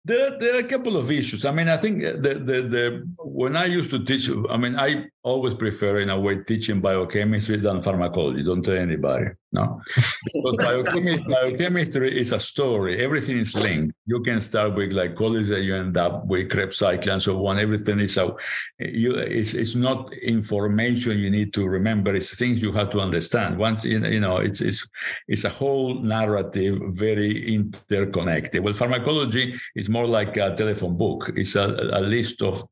There, are- there are a couple of issues. I mean, I think uh, the, the the when I used to teach, I mean, I always prefer in a way teaching biochemistry than pharmacology. Don't tell anybody, no. But biochemistry, biochemistry is a story. Everything is linked. You can start with glycolysis, and you end up with Krebs cycle and so on. Everything is a, you. It's it's not information you need to remember. It's things you have to understand. Once you know, you know, it's it's it's a whole narrative, very interconnected. Well, pharmacology is more like a telephone book. It's a, a list of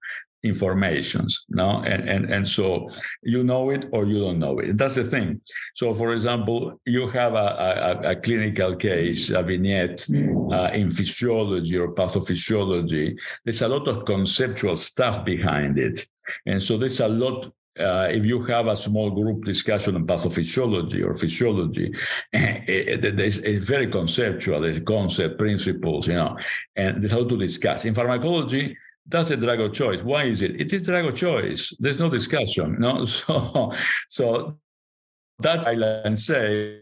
informations no? And, and and so you know it or you don't know it. That's the thing. So for example you have a, a, a clinical case a vignette uh, in physiology or pathophysiology. There's a lot of conceptual stuff behind it. And so there's a lot uh, if you have a small group discussion on pathophysiology or physiology, it, it, it's, it's very conceptual. There's concept, principles, you know, and there's how to discuss. In pharmacology, that's a drug of choice. Why is it? It is drug of choice. There's no discussion. No, so so that I can say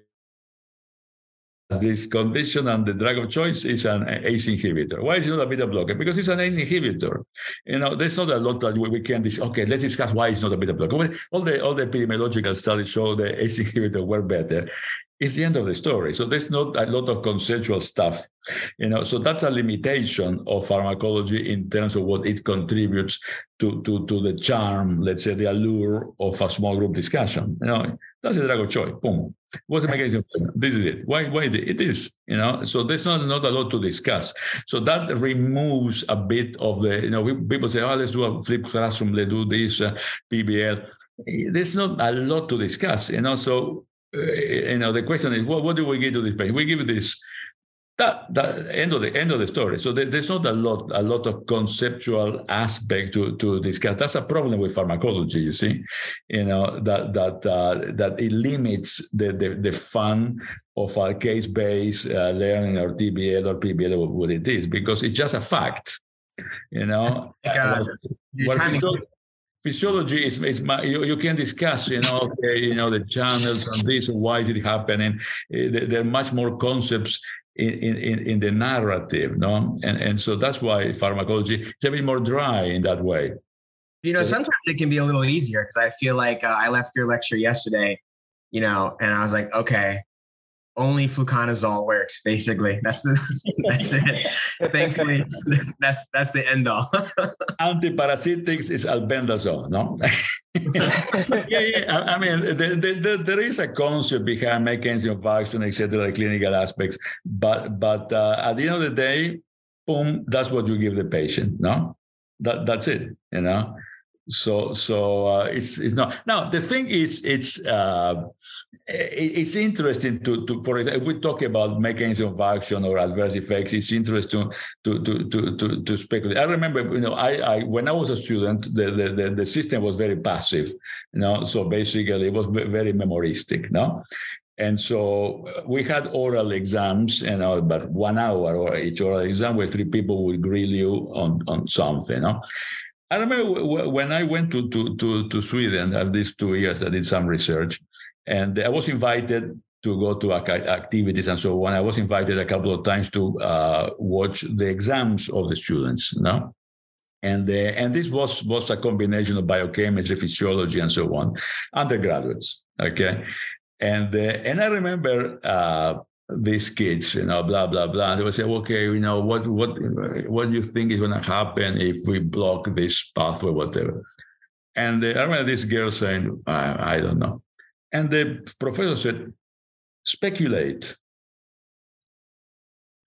this condition and the drug of choice is an ACE inhibitor. Why is it not a beta blocker? Because it's an ACE inhibitor. You know, there's not a lot that we can discuss. Okay, let's discuss why it's not a beta blocker. All the all the epidemiological studies show the ACE inhibitor were better. It's the end of the story. So there's not a lot of conceptual stuff. You know, so that's a limitation of pharmacology in terms of what it contributes to, to, to the charm, let's say the allure of a small group discussion. You know, that's a drug of choice. Boom. What's the mechanism? This is it. Why? Why it is? You know. So there's not not a lot to discuss. So that removes a bit of the. You know, we, people say, "Oh, let's do a flip classroom. Let's do this uh, PBL." There's not a lot to discuss. You know. So you know, the question is, what, what do we give to this patient? We give this that that end of the end of the story. So there, there's not a lot a lot of conceptual aspect to to discuss. That's a problem with pharmacology. You see, you know that that uh, that it limits the the, the fun of a case based uh, learning or TBL or PBL what it is because it's just a fact. You know, Like, uh, you're Well, trying to physio- physiology is, is my, you, you can discuss, you know, okay, you know, the channels and this, why is it happening? There there are much more concepts in, in, in the narrative, no? And, and so that's why pharmacology is a bit more dry in that way. You know, So- sometimes it can be a little easier because I feel like uh, I left your lecture yesterday, you know, and I was like, okay, only fluconazole works. Basically, that's the that's it. Thankfully, that's that's the end all. Antiparasitics is albendazole, no? yeah, yeah. I, I mean, the, the, the, there is a concept behind mechanism of action, etc., the clinical aspects, but but uh, at the end of the day, boom, that's what you give the patient, no? That that's it, you know so so uh, it's it's not now the thing is it's uh, it's interesting to to for example we talk about mechanism of action or adverse effects it's interesting to to to to, to speculate i remember you know i i when i was a student the, the the, the system was very passive you know so basically it was very memoristic no and so uh, we had oral exams, you know, about one hour or each oral exam where three people would grill you on, on something, know. I remember when I went to, to, to, to Sweden, at these two years, I did some research, and I was invited to go to activities and so on. I was invited a couple of times to uh, watch the exams of the students, know? And, uh, and this was, was a combination of biochemistry, physiology, and so on, undergraduates, okay? And, uh, and I remember uh, these kids, you know, blah blah blah. They would say, okay, you know, what what what do you think is going to happen if we block this pathway, whatever? And I remember this girl saying, I, I don't know. And the professor said, speculate.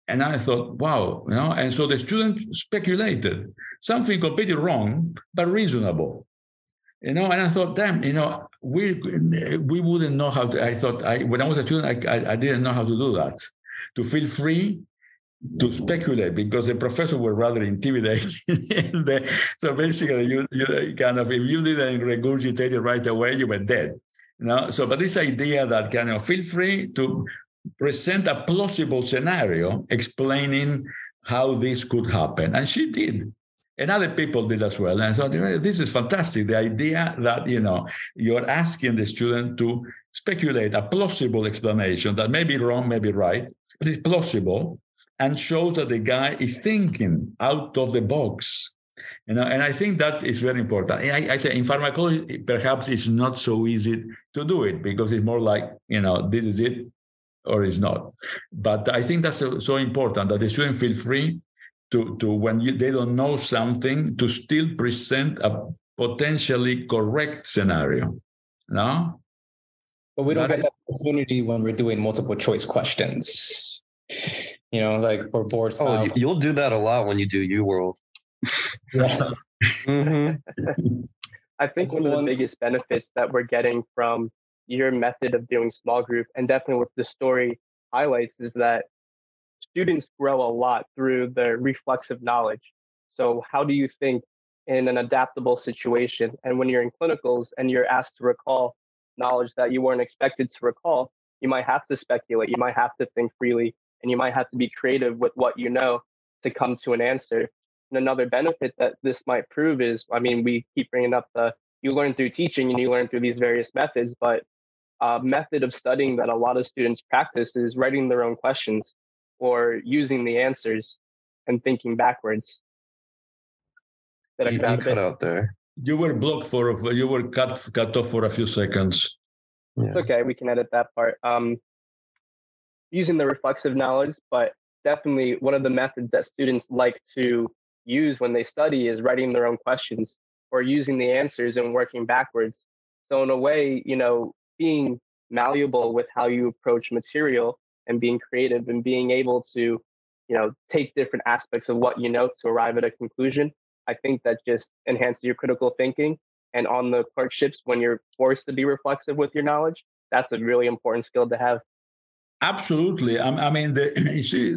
And I thought, wow, you know, and so the student speculated something completely wrong, but reasonable. You know, and I thought, damn, you know, we we wouldn't know how to. I thought I when I was a student, I, I, I didn't know how to do that. To feel free to speculate because the professor were rather intimidating. so basically, you, you kind of if you didn't regurgitate it right away, you were dead. You know. So, but this idea that kind of feel free to present a plausible scenario explaining how this could happen, and she did and other people did as well. And I thought, this is fantastic. The idea that you know you're asking the student to speculate a plausible explanation that may be wrong, may be right, but it's plausible and shows that the guy is thinking out of the box. You know, and I think that is very important. I, I say in pharmacology, perhaps it's not so easy to do it because it's more like, you know, this is it or it's not. But I think that's so, so important that the student feel free to, to when you, they don't know something to still present a potentially correct scenario. No? But we don't get that opportunity when we're doing multiple choice questions. You know, like for board oh, style. Oh, you'll do that a lot when you do UWorld. Yeah. mm-hmm. I think That's one of the biggest benefits that we're getting from your method of doing small group and definitely what the story highlights is that students grow a lot through their reflexive knowledge. So, how do you think in an adaptable situation? And when you're in clinicals and you're asked to recall knowledge that you weren't expected to recall, you might have to speculate, you might have to think freely, and you might have to be creative with what you know to come to an answer. And another benefit that this might prove is I mean, we keep bringing up the you learn through teaching and you learn through these various methods, but a method of studying that a lot of students practice is writing their own questions or using the answers and thinking backwards. That you, you cut out there. You were blocked for you were cut cut off for a few seconds. Yeah. Okay, we can edit that part. Um, using the reflexive knowledge, but definitely one of the methods that students like to use when they study is writing their own questions or using the answers and working backwards. So in a way, you know, being malleable with how you approach material and being creative and being able to you know take different aspects of what you know to arrive at a conclusion i think that just enhances your critical thinking and on the clerkships when you're forced to be reflexive with your knowledge that's a really important skill to have absolutely i, mean the, see,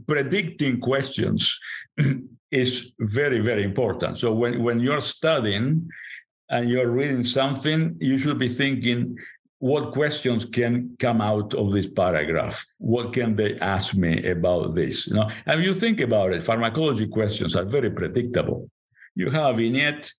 predicting questions is very very important so when, when you're studying and you're reading something you should be thinking what questions can come out of this paragraph? What can they ask me about this? You know, and you think about it, pharmacology questions are very predictable. You have a vignette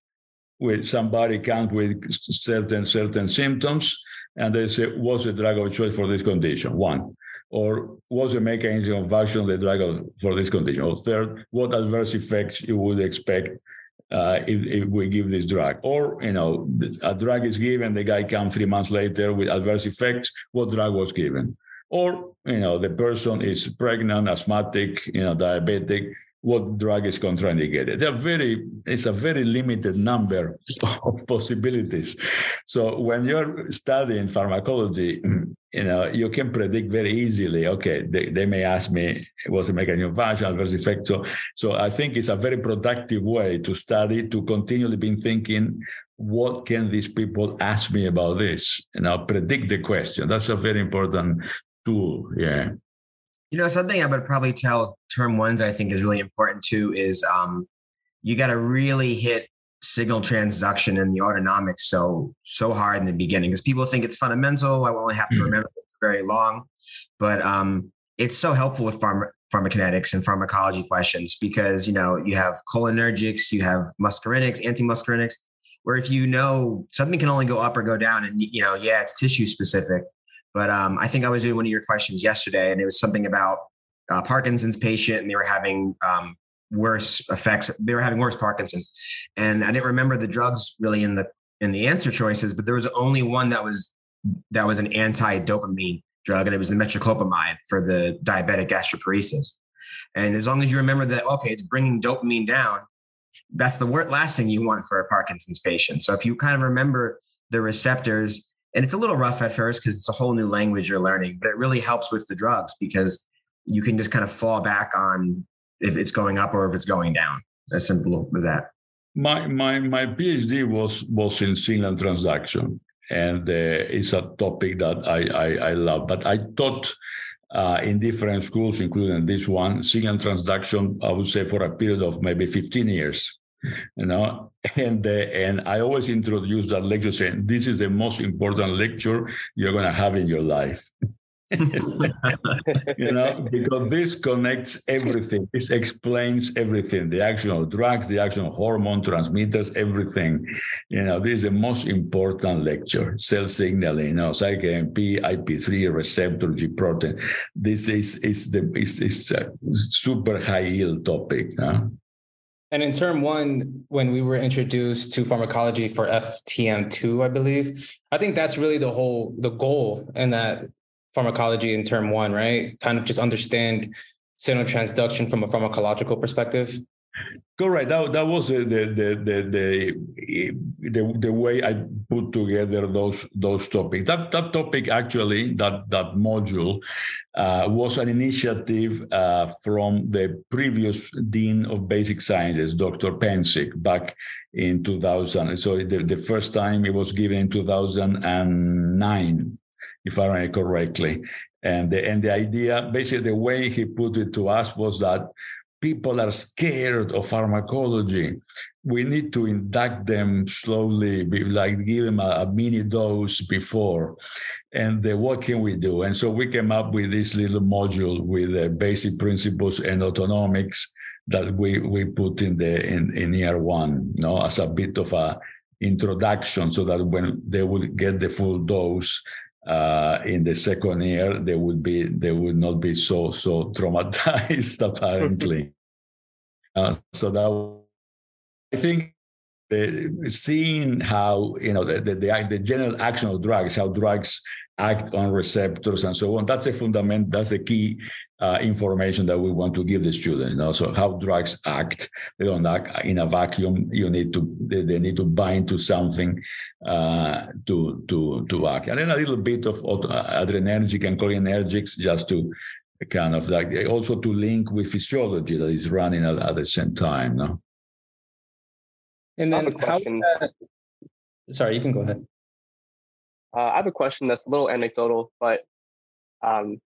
where somebody comes with certain certain symptoms, and they say, "What's the drug of choice for this condition?" One. Or what's the mechanism of action of the drug for this condition? Or third, what adverse effects you would expect uh, if, if, we give this drug. Or, you know, a drug is given, the guy comes three months later with adverse effects. What drug was given? or you know the person is pregnant, asthmatic, you know, diabetic, what drug is contraindicated. They're very, it's a very limited number of possibilities. So when you're studying pharmacology, you know, you can predict very easily, okay, they, they may ask me, what's the mechanism of action, adverse effect. So, so I think it's a very productive way to study, to continually be thinking, what can these people ask me about this? And I'll predict the question. That's a very important tool. Yeah. You know, something I would probably tell term ones I think is really important too is um, you got to really hit signal transduction and the autonomics so so hard in the beginning because people think it's fundamental. I only have to mm-hmm. remember it very long, but um, it's so helpful with pharma, pharmacokinetics and pharmacology questions because you know you have cholinergics, you have muscarinics, anti-muscarinics, where if you know something can only go up or go down, and you know, yeah, it's tissue specific, but um, I think I was doing one of your questions yesterday, and it was something about uh, Parkinson's patient, and they were having um, worse effects. They were having worse Parkinson's, and I didn't remember the drugs really in the in the answer choices, but there was only one that was that was an anti-dopamine drug, and it was the metoclopramide for the diabetic gastroparesis. And as long as you remember that, okay, it's bringing dopamine down, that's the last thing you want for a Parkinson's patient. So if you kind of remember the receptors and it's a little rough at first because it's a whole new language you're learning but it really helps with the drugs because you can just kind of fall back on if it's going up or if it's going down. As simple as that. My my my phd was was in signal transduction and uh, it's a topic that I, I, I love but i taught uh, in different schools including this one signal transduction i would say for a period of maybe 15 years you know? And uh, and i always introduce that lecture saying this is the most important lecture you're going to have in your life. You know? Because this connects everything. This explains everything. The action of drugs the action of hormone transmitters everything. You know this is the most important lecture. Cell signaling you know cyclin ip3 receptor g protein. This is is the is, is a super high yield topic huh? And in term one, when we were introduced to pharmacology for FTM2, I believe, I think that's really the whole the goal in that pharmacology in term one, right? Kind of just understand signal transduction from a pharmacological perspective. Correct. That, that was the the, the the the way I put together those those topics. That that topic actually that that module uh, was an initiative uh, from the previous dean of basic sciences, Dr. Pensick, back in 2000. So the, the first time it was given in 2009, if I remember correctly. And the, and the idea, basically, the way he put it to us was that people are scared of pharmacology. We need to induct them slowly, like give them a, a mini dose before. And uh, what can we do? And so we came up with this little module with uh, basic principles and autonomics that we we put in the in, in year one, you know, as a bit of a introduction, so that when they would get the full dose, uh, in the second year they would be they would not be so so traumatized apparently. Uh, so that i think the, seeing how you know the, the, the general action of drugs how drugs act on receptors and so on that's a fundament that's a key uh, information that we want to give the students. You know? So how drugs act, they don't act in a vacuum. You need to they, they need to bind to something uh, to to to act, and then a little bit of adrenergic and cholinergics just to kind of like also to link with physiology that is running at, at the same time. No. And then how? That, sorry, you can go ahead. Uh, I have a question that's a little anecdotal, but um,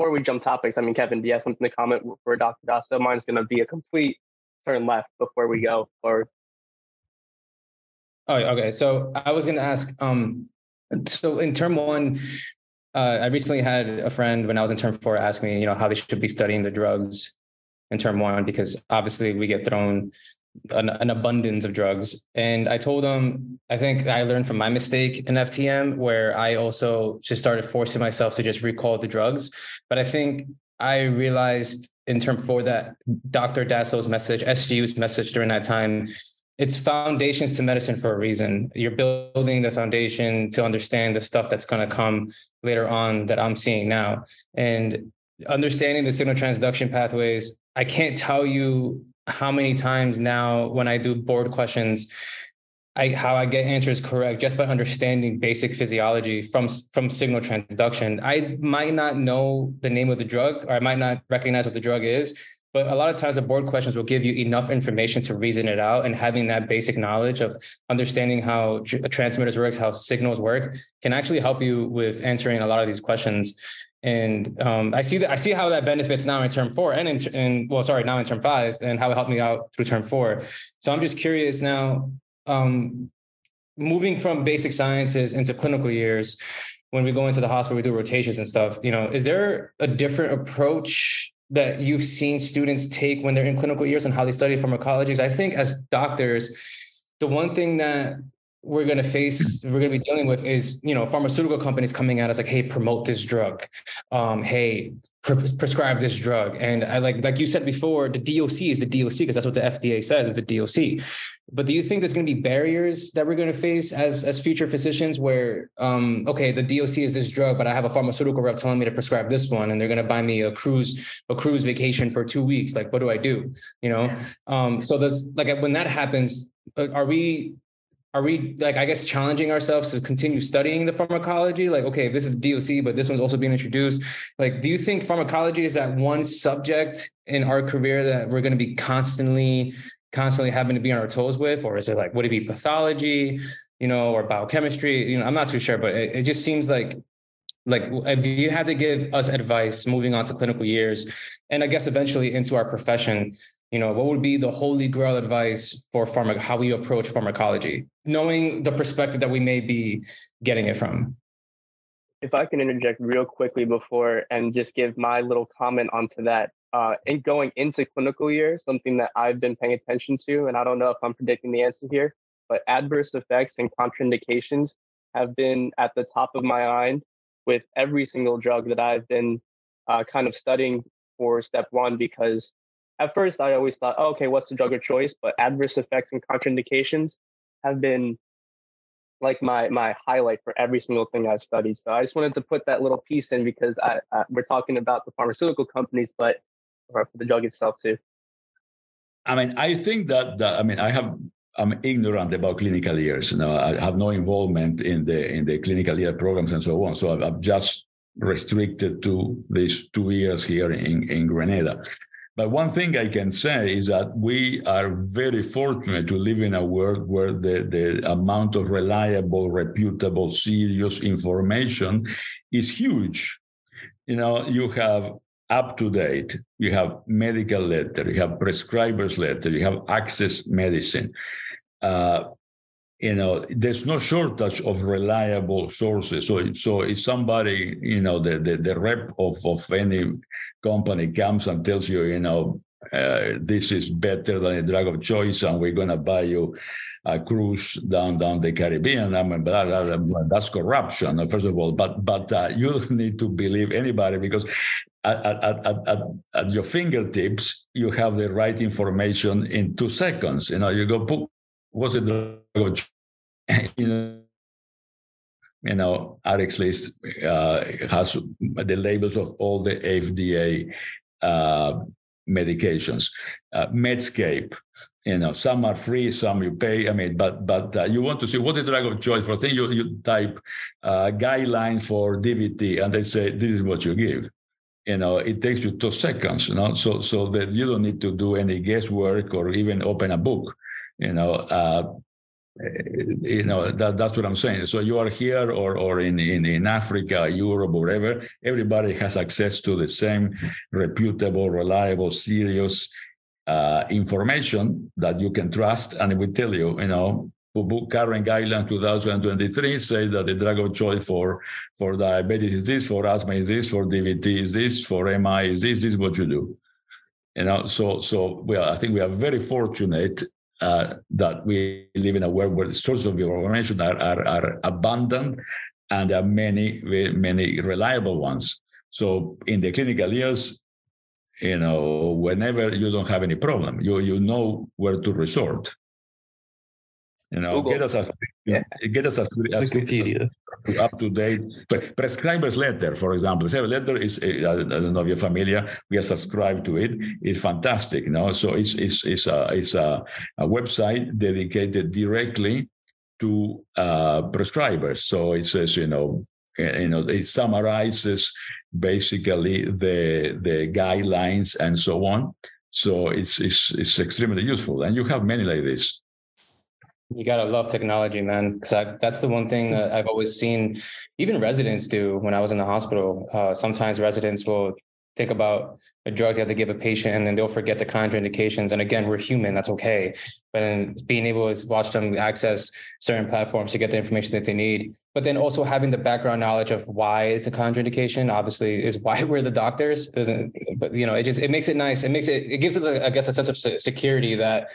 before we jump topics, I mean, Kevin, do you have something to comment for Dr. Dasso? Mine's going to be a complete turn left before we go forward. Oh, okay. So I was going to ask. Um, so in term one, uh, I recently had a friend when I was in term four ask me, you know, how they should be studying the drugs in term one because obviously we get thrown an, an, abundance of drugs. And I told him, I think I learned from my mistake in FTM, where I also just started forcing myself to just recall the drugs. But I think I realized in term four that Dr. Dasso's message, SGU's message during that time, it's foundations to medicine for a reason. You're building the foundation to understand the stuff that's going to come later on that I'm seeing now. And understanding the signal transduction pathways, I can't tell you how many times now when I do board questions, I, how I get answers correct just by understanding basic physiology from from signal transduction. I might not know the name of the drug, or I might not recognize what the drug is, but a lot of times the board questions will give you enough information to reason it out and having that basic knowledge of understanding how transmitters works how signals work can actually help you with answering a lot of these questions and um, i see that i see how that benefits now in term four and in, in well sorry now in term five and how it helped me out through term four so i'm just curious now um, moving from basic sciences into clinical years when we go into the hospital we do rotations and stuff you know is there a different approach that you've seen students take when they're in clinical years and how they study pharmacology. Because I think as doctors, the one thing that we're going to face we're going to be dealing with is you know pharmaceutical companies coming at us like hey promote this drug. Um, hey pre- prescribe this drug. And i like like you said before the doc is the doc because that's what the fda says is the doc but do you think there's going to be barriers that we're going to face as as future physicians where um, okay the doc is this drug but i have a pharmaceutical rep telling me to prescribe this one and they're going to buy me a cruise a cruise vacation for two weeks? Like what do i do? You know? Um, so does like when that happens uh, are we are we like i guess challenging ourselves to continue studying the pharmacology? Like okay this is doc but this one's also being introduced. Like do you think pharmacology is that one subject in our career that we're going to be constantly constantly having to be on our toes with? Or is it like would it be pathology you know or biochemistry? You know i'm not too sure but it, it just seems like like if you had to give us advice moving on to clinical years and i guess eventually into our profession you know what would be the holy grail advice for pharma how we approach pharmacology knowing the perspective that we may be getting it from? If i can interject real quickly before and just give my little comment onto that uh, and going into clinical year something that i've been paying attention to and i don't know if i'm predicting the answer here but adverse effects and contraindications have been at the top of my mind with every single drug that i've been uh, kind of studying for step one because at first I always thought, oh, okay, what's the drug of choice? But adverse effects and contraindications have been like my my highlight for every single thing I've studied. So I just wanted to put that little piece in because I, I we're talking about the pharmaceutical companies, but for the drug itself too. I mean, I think that, that I mean, I have I'm ignorant about clinical years. You know, I have no involvement in the in the clinical year programs and so on. So I'm just restricted to these two years here in in Grenada. But one thing I can say is that we are very fortunate to live in a world where the, the amount of reliable, reputable, serious information is huge. You know, you have up to date, you have medical letter, you have prescribers letter, you have access medicine. Uh, you know, there's no shortage of reliable sources. So, so if somebody, you know, the, the, the rep of, of any company comes and tells you, you know, uh, this is better than a drug of choice, and we're going to buy you a cruise down down the Caribbean. I mean, blah, blah, blah, that's corruption, first of all. But but uh, you don't need to believe anybody because at, at, at, at, your fingertips you have the right information in two seconds. You know, you go, what's a drug of choice? you know, you know, RX list uh, has the labels of all the FDA uh, medications. Uh, Medscape, you know, some are free, some you pay. I mean, but but uh, you want to see what the drug of choice for thing. You you type uh, guideline for DVT, and they say this is what you give. You know, it takes you two seconds. You know, so so that you don't need to do any guesswork or even open a book. You know, uh, you know that that's what i'm saying. So you are here or or in in, in africa europe wherever everybody has access to the same reputable reliable serious uh, information that you can trust. And it will tell you you know current guideline 2023 say that the drug of choice for for diabetes is this for asthma is this for dvt is this for mi is this this is what you do. You know so so we are, i think we are very fortunate uh, that we live in a world where the sources of information are, are, are abundant and there are many, many reliable ones. So in the clinical years, you know, whenever you don't have any problem, you you know where to resort. You know, Google. get us as Yeah. get us as, as, Wikipedia. as up to date. But prescriber's letter, for example, the letter is uh, I don't know if you're familiar. We are subscribed to it. It's fantastic. You know, so it's it's it's a it's a, a website dedicated directly to uh, prescribers. So it says you know you know it summarizes basically the the guidelines and so on. So it's it's it's extremely useful, and you have many like this. You gotta love technology, man. Because that's the one thing that I've always seen, even residents do. When I was in the hospital, uh, sometimes residents will think about a drug they have to give a patient, and then they'll forget the contraindications. And again, we're human; that's okay. But being able to watch them access certain platforms to get the information that they need, but then also having the background knowledge of why it's a contraindication, obviously, is why we're the doctors. Doesn't, but you know, it just it makes it nice. It makes it it gives us, I guess, a sense of security that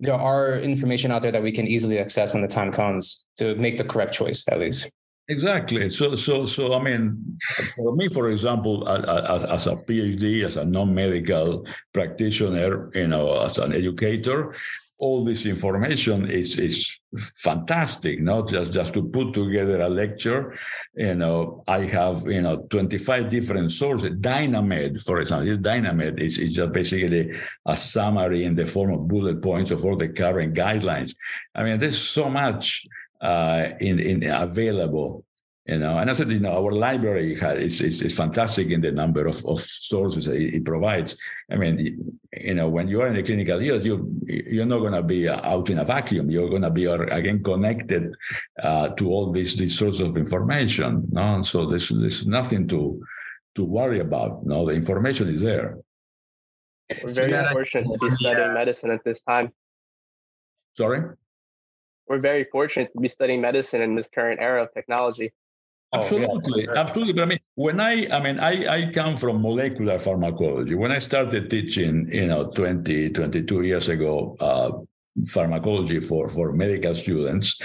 there are information out there that we can easily access when the time comes to make the correct choice, at least. Exactly. So, so, so. I mean, for me, for example, as, as a PhD, as a non-medical practitioner, you know, as an educator, all this information is is fantastic. Not just just to put together a lecture. You know, I have you know 25 different sources. Dynamed, for example, Dynamed is, is just basically a summary in the form of bullet points of all the current guidelines. I mean, there's so much uh, in, in available. You know, and I said, you know, our library is, is, is fantastic in the number of, of sources it, it provides. I mean, you know, when you are in the clinical field, you you're not going to be out in a vacuum. You're going to be again connected uh, to all these these sorts of information. No, so there's there's nothing to to worry about. No, the information is there. We're very So that- fortunate to be studying Yeah. medicine at this time. Sorry. We're very fortunate to be studying medicine in this current era of technology. Oh, yeah. Absolutely, absolutely. But I mean, when I, I mean, I, I come from molecular pharmacology. When I started teaching, you know, 20, 22 years ago, uh, pharmacology for for medical students,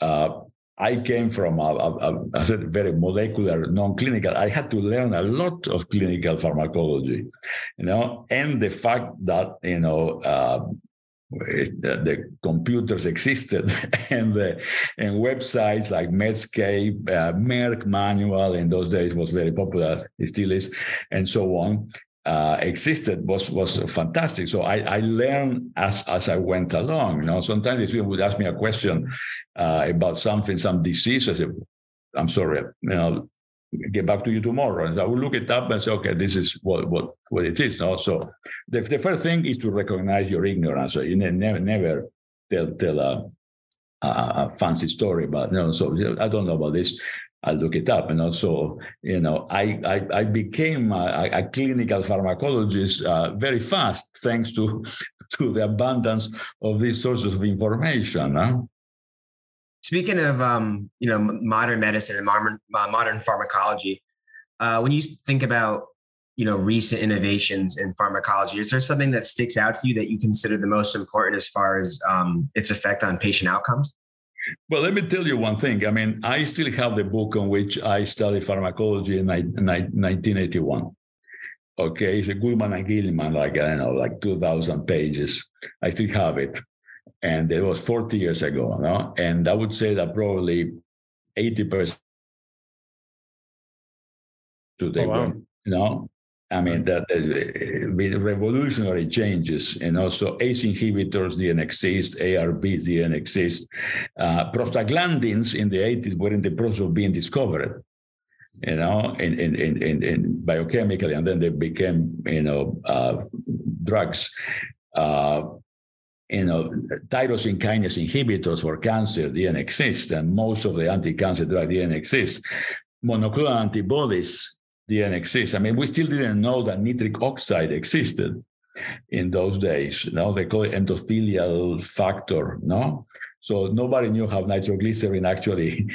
uh, I came from a, a, said very molecular, non-clinical. I had to learn a lot of clinical pharmacology, you know, and the fact that you know. Uh, the, the computers existed and the and websites like Medscape, uh, Merck Manual in those days was very popular, it still is, and so on. Uh, existed was was fantastic. So I, I learned as as I went along. You know, sometimes student would ask me a question uh, about something, some disease. I said, "I'm sorry, you know, get back to you tomorrow." And I will look it up and say, "Okay, this is what what what it is." No, so the, the first thing is to recognize your ignorance. So you ne- never never tell tell a, a, a fancy story about you know. So I don't know about this. I'll look it up, and also you know I I, I became a, a clinical pharmacologist uh, very fast thanks to to the abundance of these sources of information. Huh? Speaking of um, you know modern medicine and modern uh, modern pharmacology, uh, when you think about you know recent innovations in pharmacology, is there something that sticks out to you that you consider the most important as far as um, its effect on patient outcomes? Well, let me tell you one thing. I mean, I still have the book on which I studied pharmacology in ni- ni- 1981. Okay, it's a Goodman and Gilman, like I don't know, like 2,000 pages. I still have it, and it was 40 years ago. No, and I would say that probably 80 percent today. Oh, wow. You know, I mean that uh, with revolutionary changes, and also ACE inhibitors didn't exist, ARBs didn't exist. Uh, prostaglandins in the 80s were in the process of being discovered, you know, in in in, in, in biochemically, and then they became, you know, uh, drugs. Uh, you know, tyrosine kinase inhibitors for cancer didn't exist, and most of the anti-cancer drugs didn't exist. Monoclonal antibodies didn't exist. I mean, we still didn't know that nitric oxide existed in those days. You know, they call it endothelial factor. No, so nobody knew how nitroglycerin actually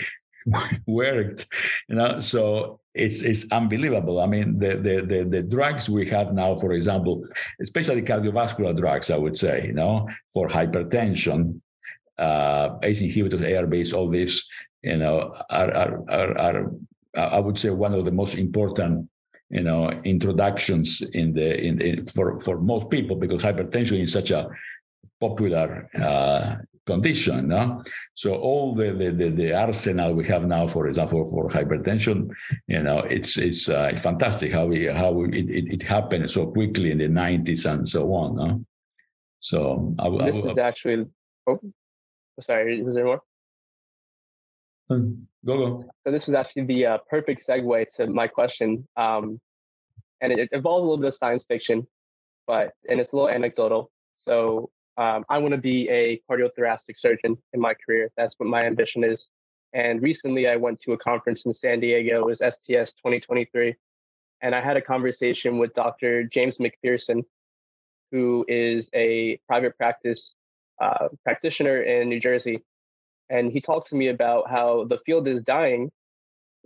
worked. You know, so it's it's unbelievable. I mean, the, the the the drugs we have now, for example, especially cardiovascular drugs, I would say, you know, for hypertension, uh, ACE inhibitors, ARBs, all this, you know, are are are, are I would say one of the most important, you know, introductions in the in, in for for most people because hypertension is such a popular uh, condition. No? So all the, the, the, the, arsenal we have now, for example, for hypertension, you know, it's it's uh, fantastic how we how we, it, it, it, happened so quickly in the 90s and so on. No? So I, this I, is actually. Oh, sorry, is there more? Hmm, go go. So this was actually the uh, perfect segue to my question, um, and it, it involves a little bit of science fiction, but and it's a little anecdotal. So um, I want to be a cardiothoracic surgeon in my career. That's what my ambition is. And recently, I went to a conference in San Diego. It was STS 2023, and I had a conversation with Dr. James McPherson, who is a private practice uh, practitioner in New Jersey. And he talked to me about how the field is dying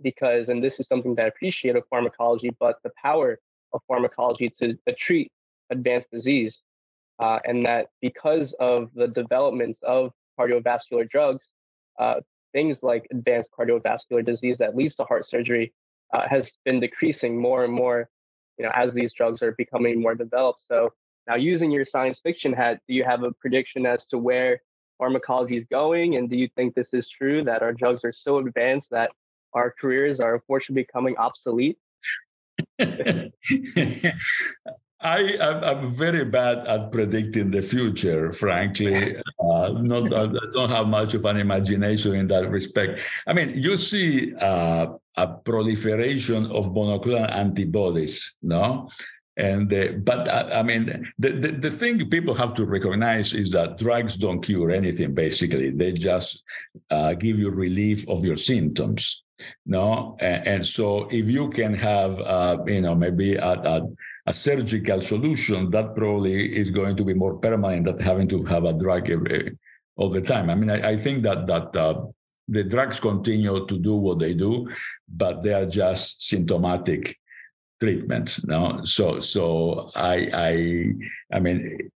because, and this is something that I appreciate of pharmacology, but the power of pharmacology to, to treat advanced disease. Uh, and that because of the developments of cardiovascular drugs, uh, things like advanced cardiovascular disease that leads to heart surgery uh, has been decreasing more and more, you know, as these drugs are becoming more developed. So now, using your science fiction hat, do you have a prediction as to where pharmacology is going? And do you think this is true that our drugs are so advanced that our careers are unfortunately becoming obsolete? I, am very bad at predicting the future, frankly. Uh, not, I don't have much of an imagination in that respect. I mean, you see uh, a proliferation of monoclonal antibodies, no? And uh, but uh, I mean, the, the, the thing people have to recognize is that drugs don't cure anything. Basically, they just uh, give you relief of your symptoms. No, and, and so if you can have, uh, you know, maybe a, a, a, surgical solution, that probably is going to be more permanent than having to have a drug every, all the time. I mean, I, I think that that uh, the drugs continue to do what they do, but they are just symptomatic treatments. No, so so I I I mean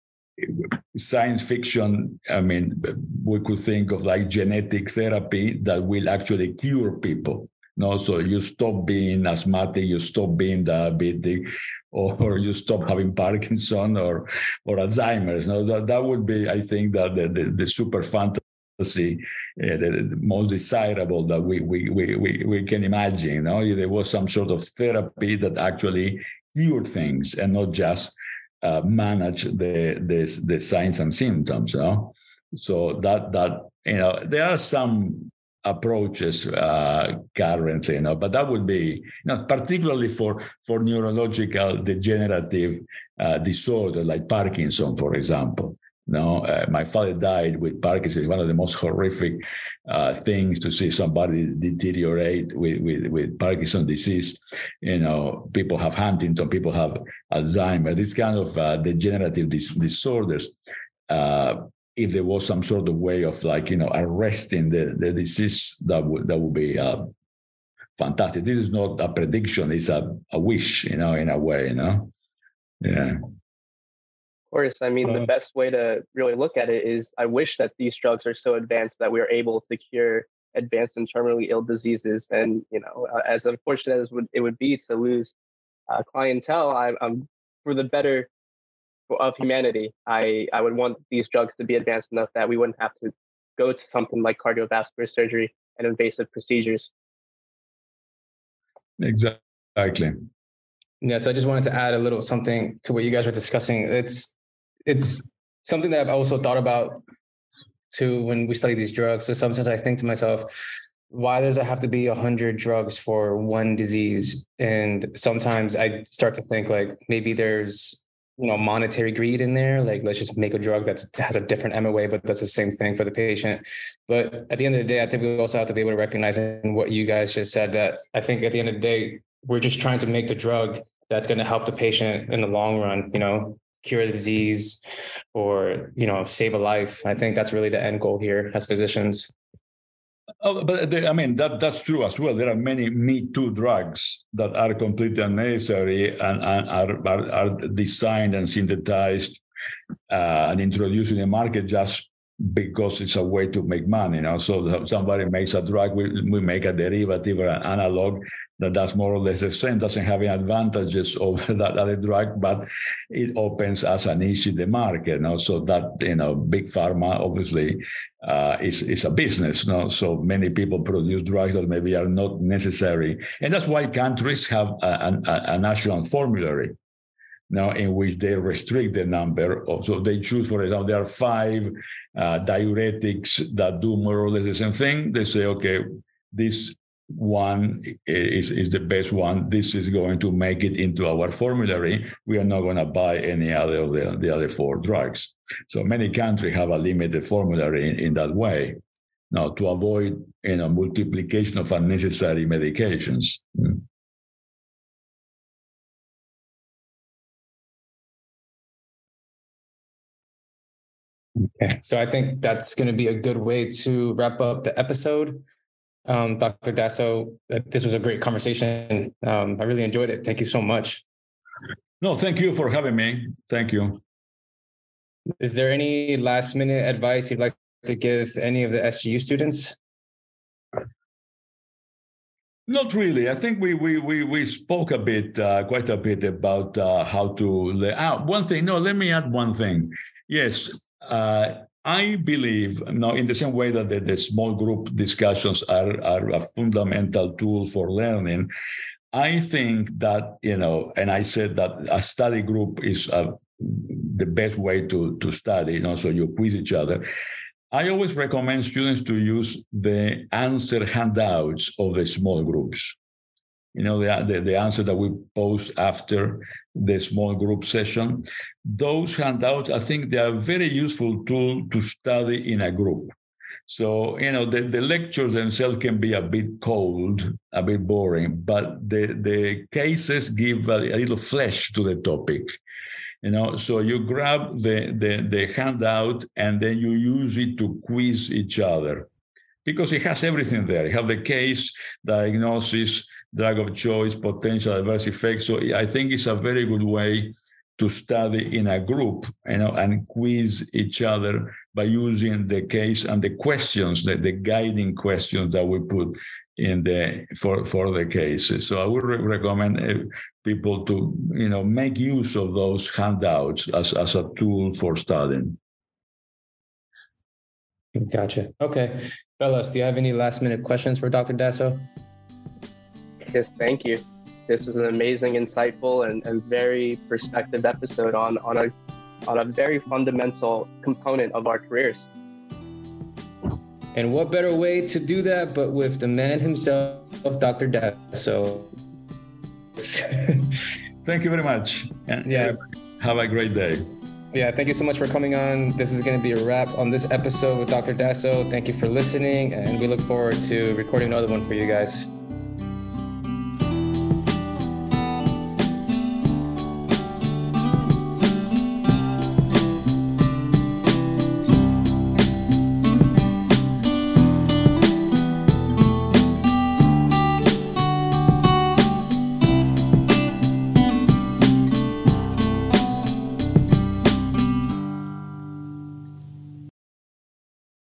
science fiction i mean we could think of like genetic therapy that will actually cure people no so you stop being asthmatic you stop being diabetic or you stop having parkinson or or alzheimer's no that, that would be i think that the, the, the super fantasy uh, the, most desirable that we, we, we, we, we can imagine. You know? There was some sort of therapy that actually cured things and not just uh, manage the, the, the signs and symptoms. You know? So that, that, you know, there are some approaches uh, currently, you know, but that would be, you know, particularly for for neurological degenerative uh, disorder like Parkinson, for example. No, uh, my father died with Parkinson. One of the most horrific uh, things to see somebody deteriorate with, with, with Parkinson disease. You know, people have Huntington, people have Alzheimer. This kind of uh, degenerative dis- disorders. If there was some sort of way of like you know arresting the, the disease, that would that would be uh, fantastic. This is not a prediction; it's a, a wish, you know, in a way. You know, yeah of course. I mean, uh, the best way to really look at it is I wish that these drugs are so advanced that we are able to cure advanced and terminally ill diseases. And, you know, as unfortunate as it would be to lose uh, clientele, I, am for the better of humanity. I, I would want these drugs to be advanced enough that we wouldn't have to go to something like cardiovascular surgery and invasive procedures. Exactly. Yeah, so I just wanted to add a little something to what you guys were discussing. It's it's something that I've also thought about too when we study these drugs. So sometimes I think to myself, why does it have to be a hundred drugs for one disease? And sometimes I start to think like maybe there's you know monetary greed in there. Like let's just make a drug that has a different MOA, but that's the same thing for the patient. But at the end of the day, I think we also have to be able to recognize in what you guys just said that I think at the end of the day, we're just trying to make the drug that's going to help the patient in the long run. You know, cure the disease or you know save a life i think that's really the end goal here as physicians oh, but I mean that that's true as well. There are many Me Too drugs that are completely unnecessary and, and are, are, are designed and synthesized uh, and introduced in the market just because it's a way to make money. You know, so somebody makes a drug, we, we make a derivative or an analog, that that's more or less the same, doesn't have any advantages over that other drug, but it opens as an issue the market. You know? So that, you know, big pharma obviously uh, is, is a business. You know? So many people produce drugs that maybe are not necessary. And that's why countries have a, a, a national formulary now in which they restrict the number of so they choose for example there are five uh, diuretics that do more or less the same thing they say okay this one is, is the best one. This is going to make it into our formulary. We are not going to buy any other of the, the other four drugs. So many countries have a limited formulary in, in that way. Now, to avoid you know, multiplication of unnecessary medications. Mm. Okay, so I think that's going to be a good way to wrap up the episode um, Dr. Dasso. This was a great conversation. Um, I really enjoyed it. Thank you so much. No, thank you for having me. Thank you. Is there any last minute advice you'd like to give any of the SGU students? Not really. I think we we we we spoke a bit, uh, quite a bit about uh, how to lay out. Ah, one thing. No, let me add one thing. Yes, uh, I believe, now, in the same way that the, the small group discussions are, are a fundamental tool for learning, I think that, you know, and I said that a study group is uh, the best way to, to study, you know, so you quiz each other. I always recommend students to use the answer handouts of the small groups you know, the, the, the, answer that we post after the small group session. Those handouts, I think they are very useful tool to study in a group. So, you know, the, the lectures themselves can be a bit cold, a bit boring, but the, the cases give a, a little flesh to the topic. You know, so you grab the, the, the handout and then you use it to quiz each other because it has everything there. You have the case, diagnosis, drug of choice, potential adverse effects. So I think it's a very good way to study in a group, you know, and quiz each other by using the case and the questions, the, the guiding questions that we put in the for for the cases. So I would re- recommend uh, people to you know make use of those handouts as as a tool for studying. Gotcha. Okay, fellas, do you have any last minute questions for Dr. Dasso? Yes, thank you. This was an amazing, insightful, and, and very perspective episode on, on a on a very fundamental component of our careers. And what better way to do that but with the man himself, Dr. Dasso. Thank you very much. And yeah. Have a great day. Yeah, thank you so much for coming on. This is going to be a wrap on this episode with Dr. Dasso. Thank you for listening, and we look forward to recording another one for you guys.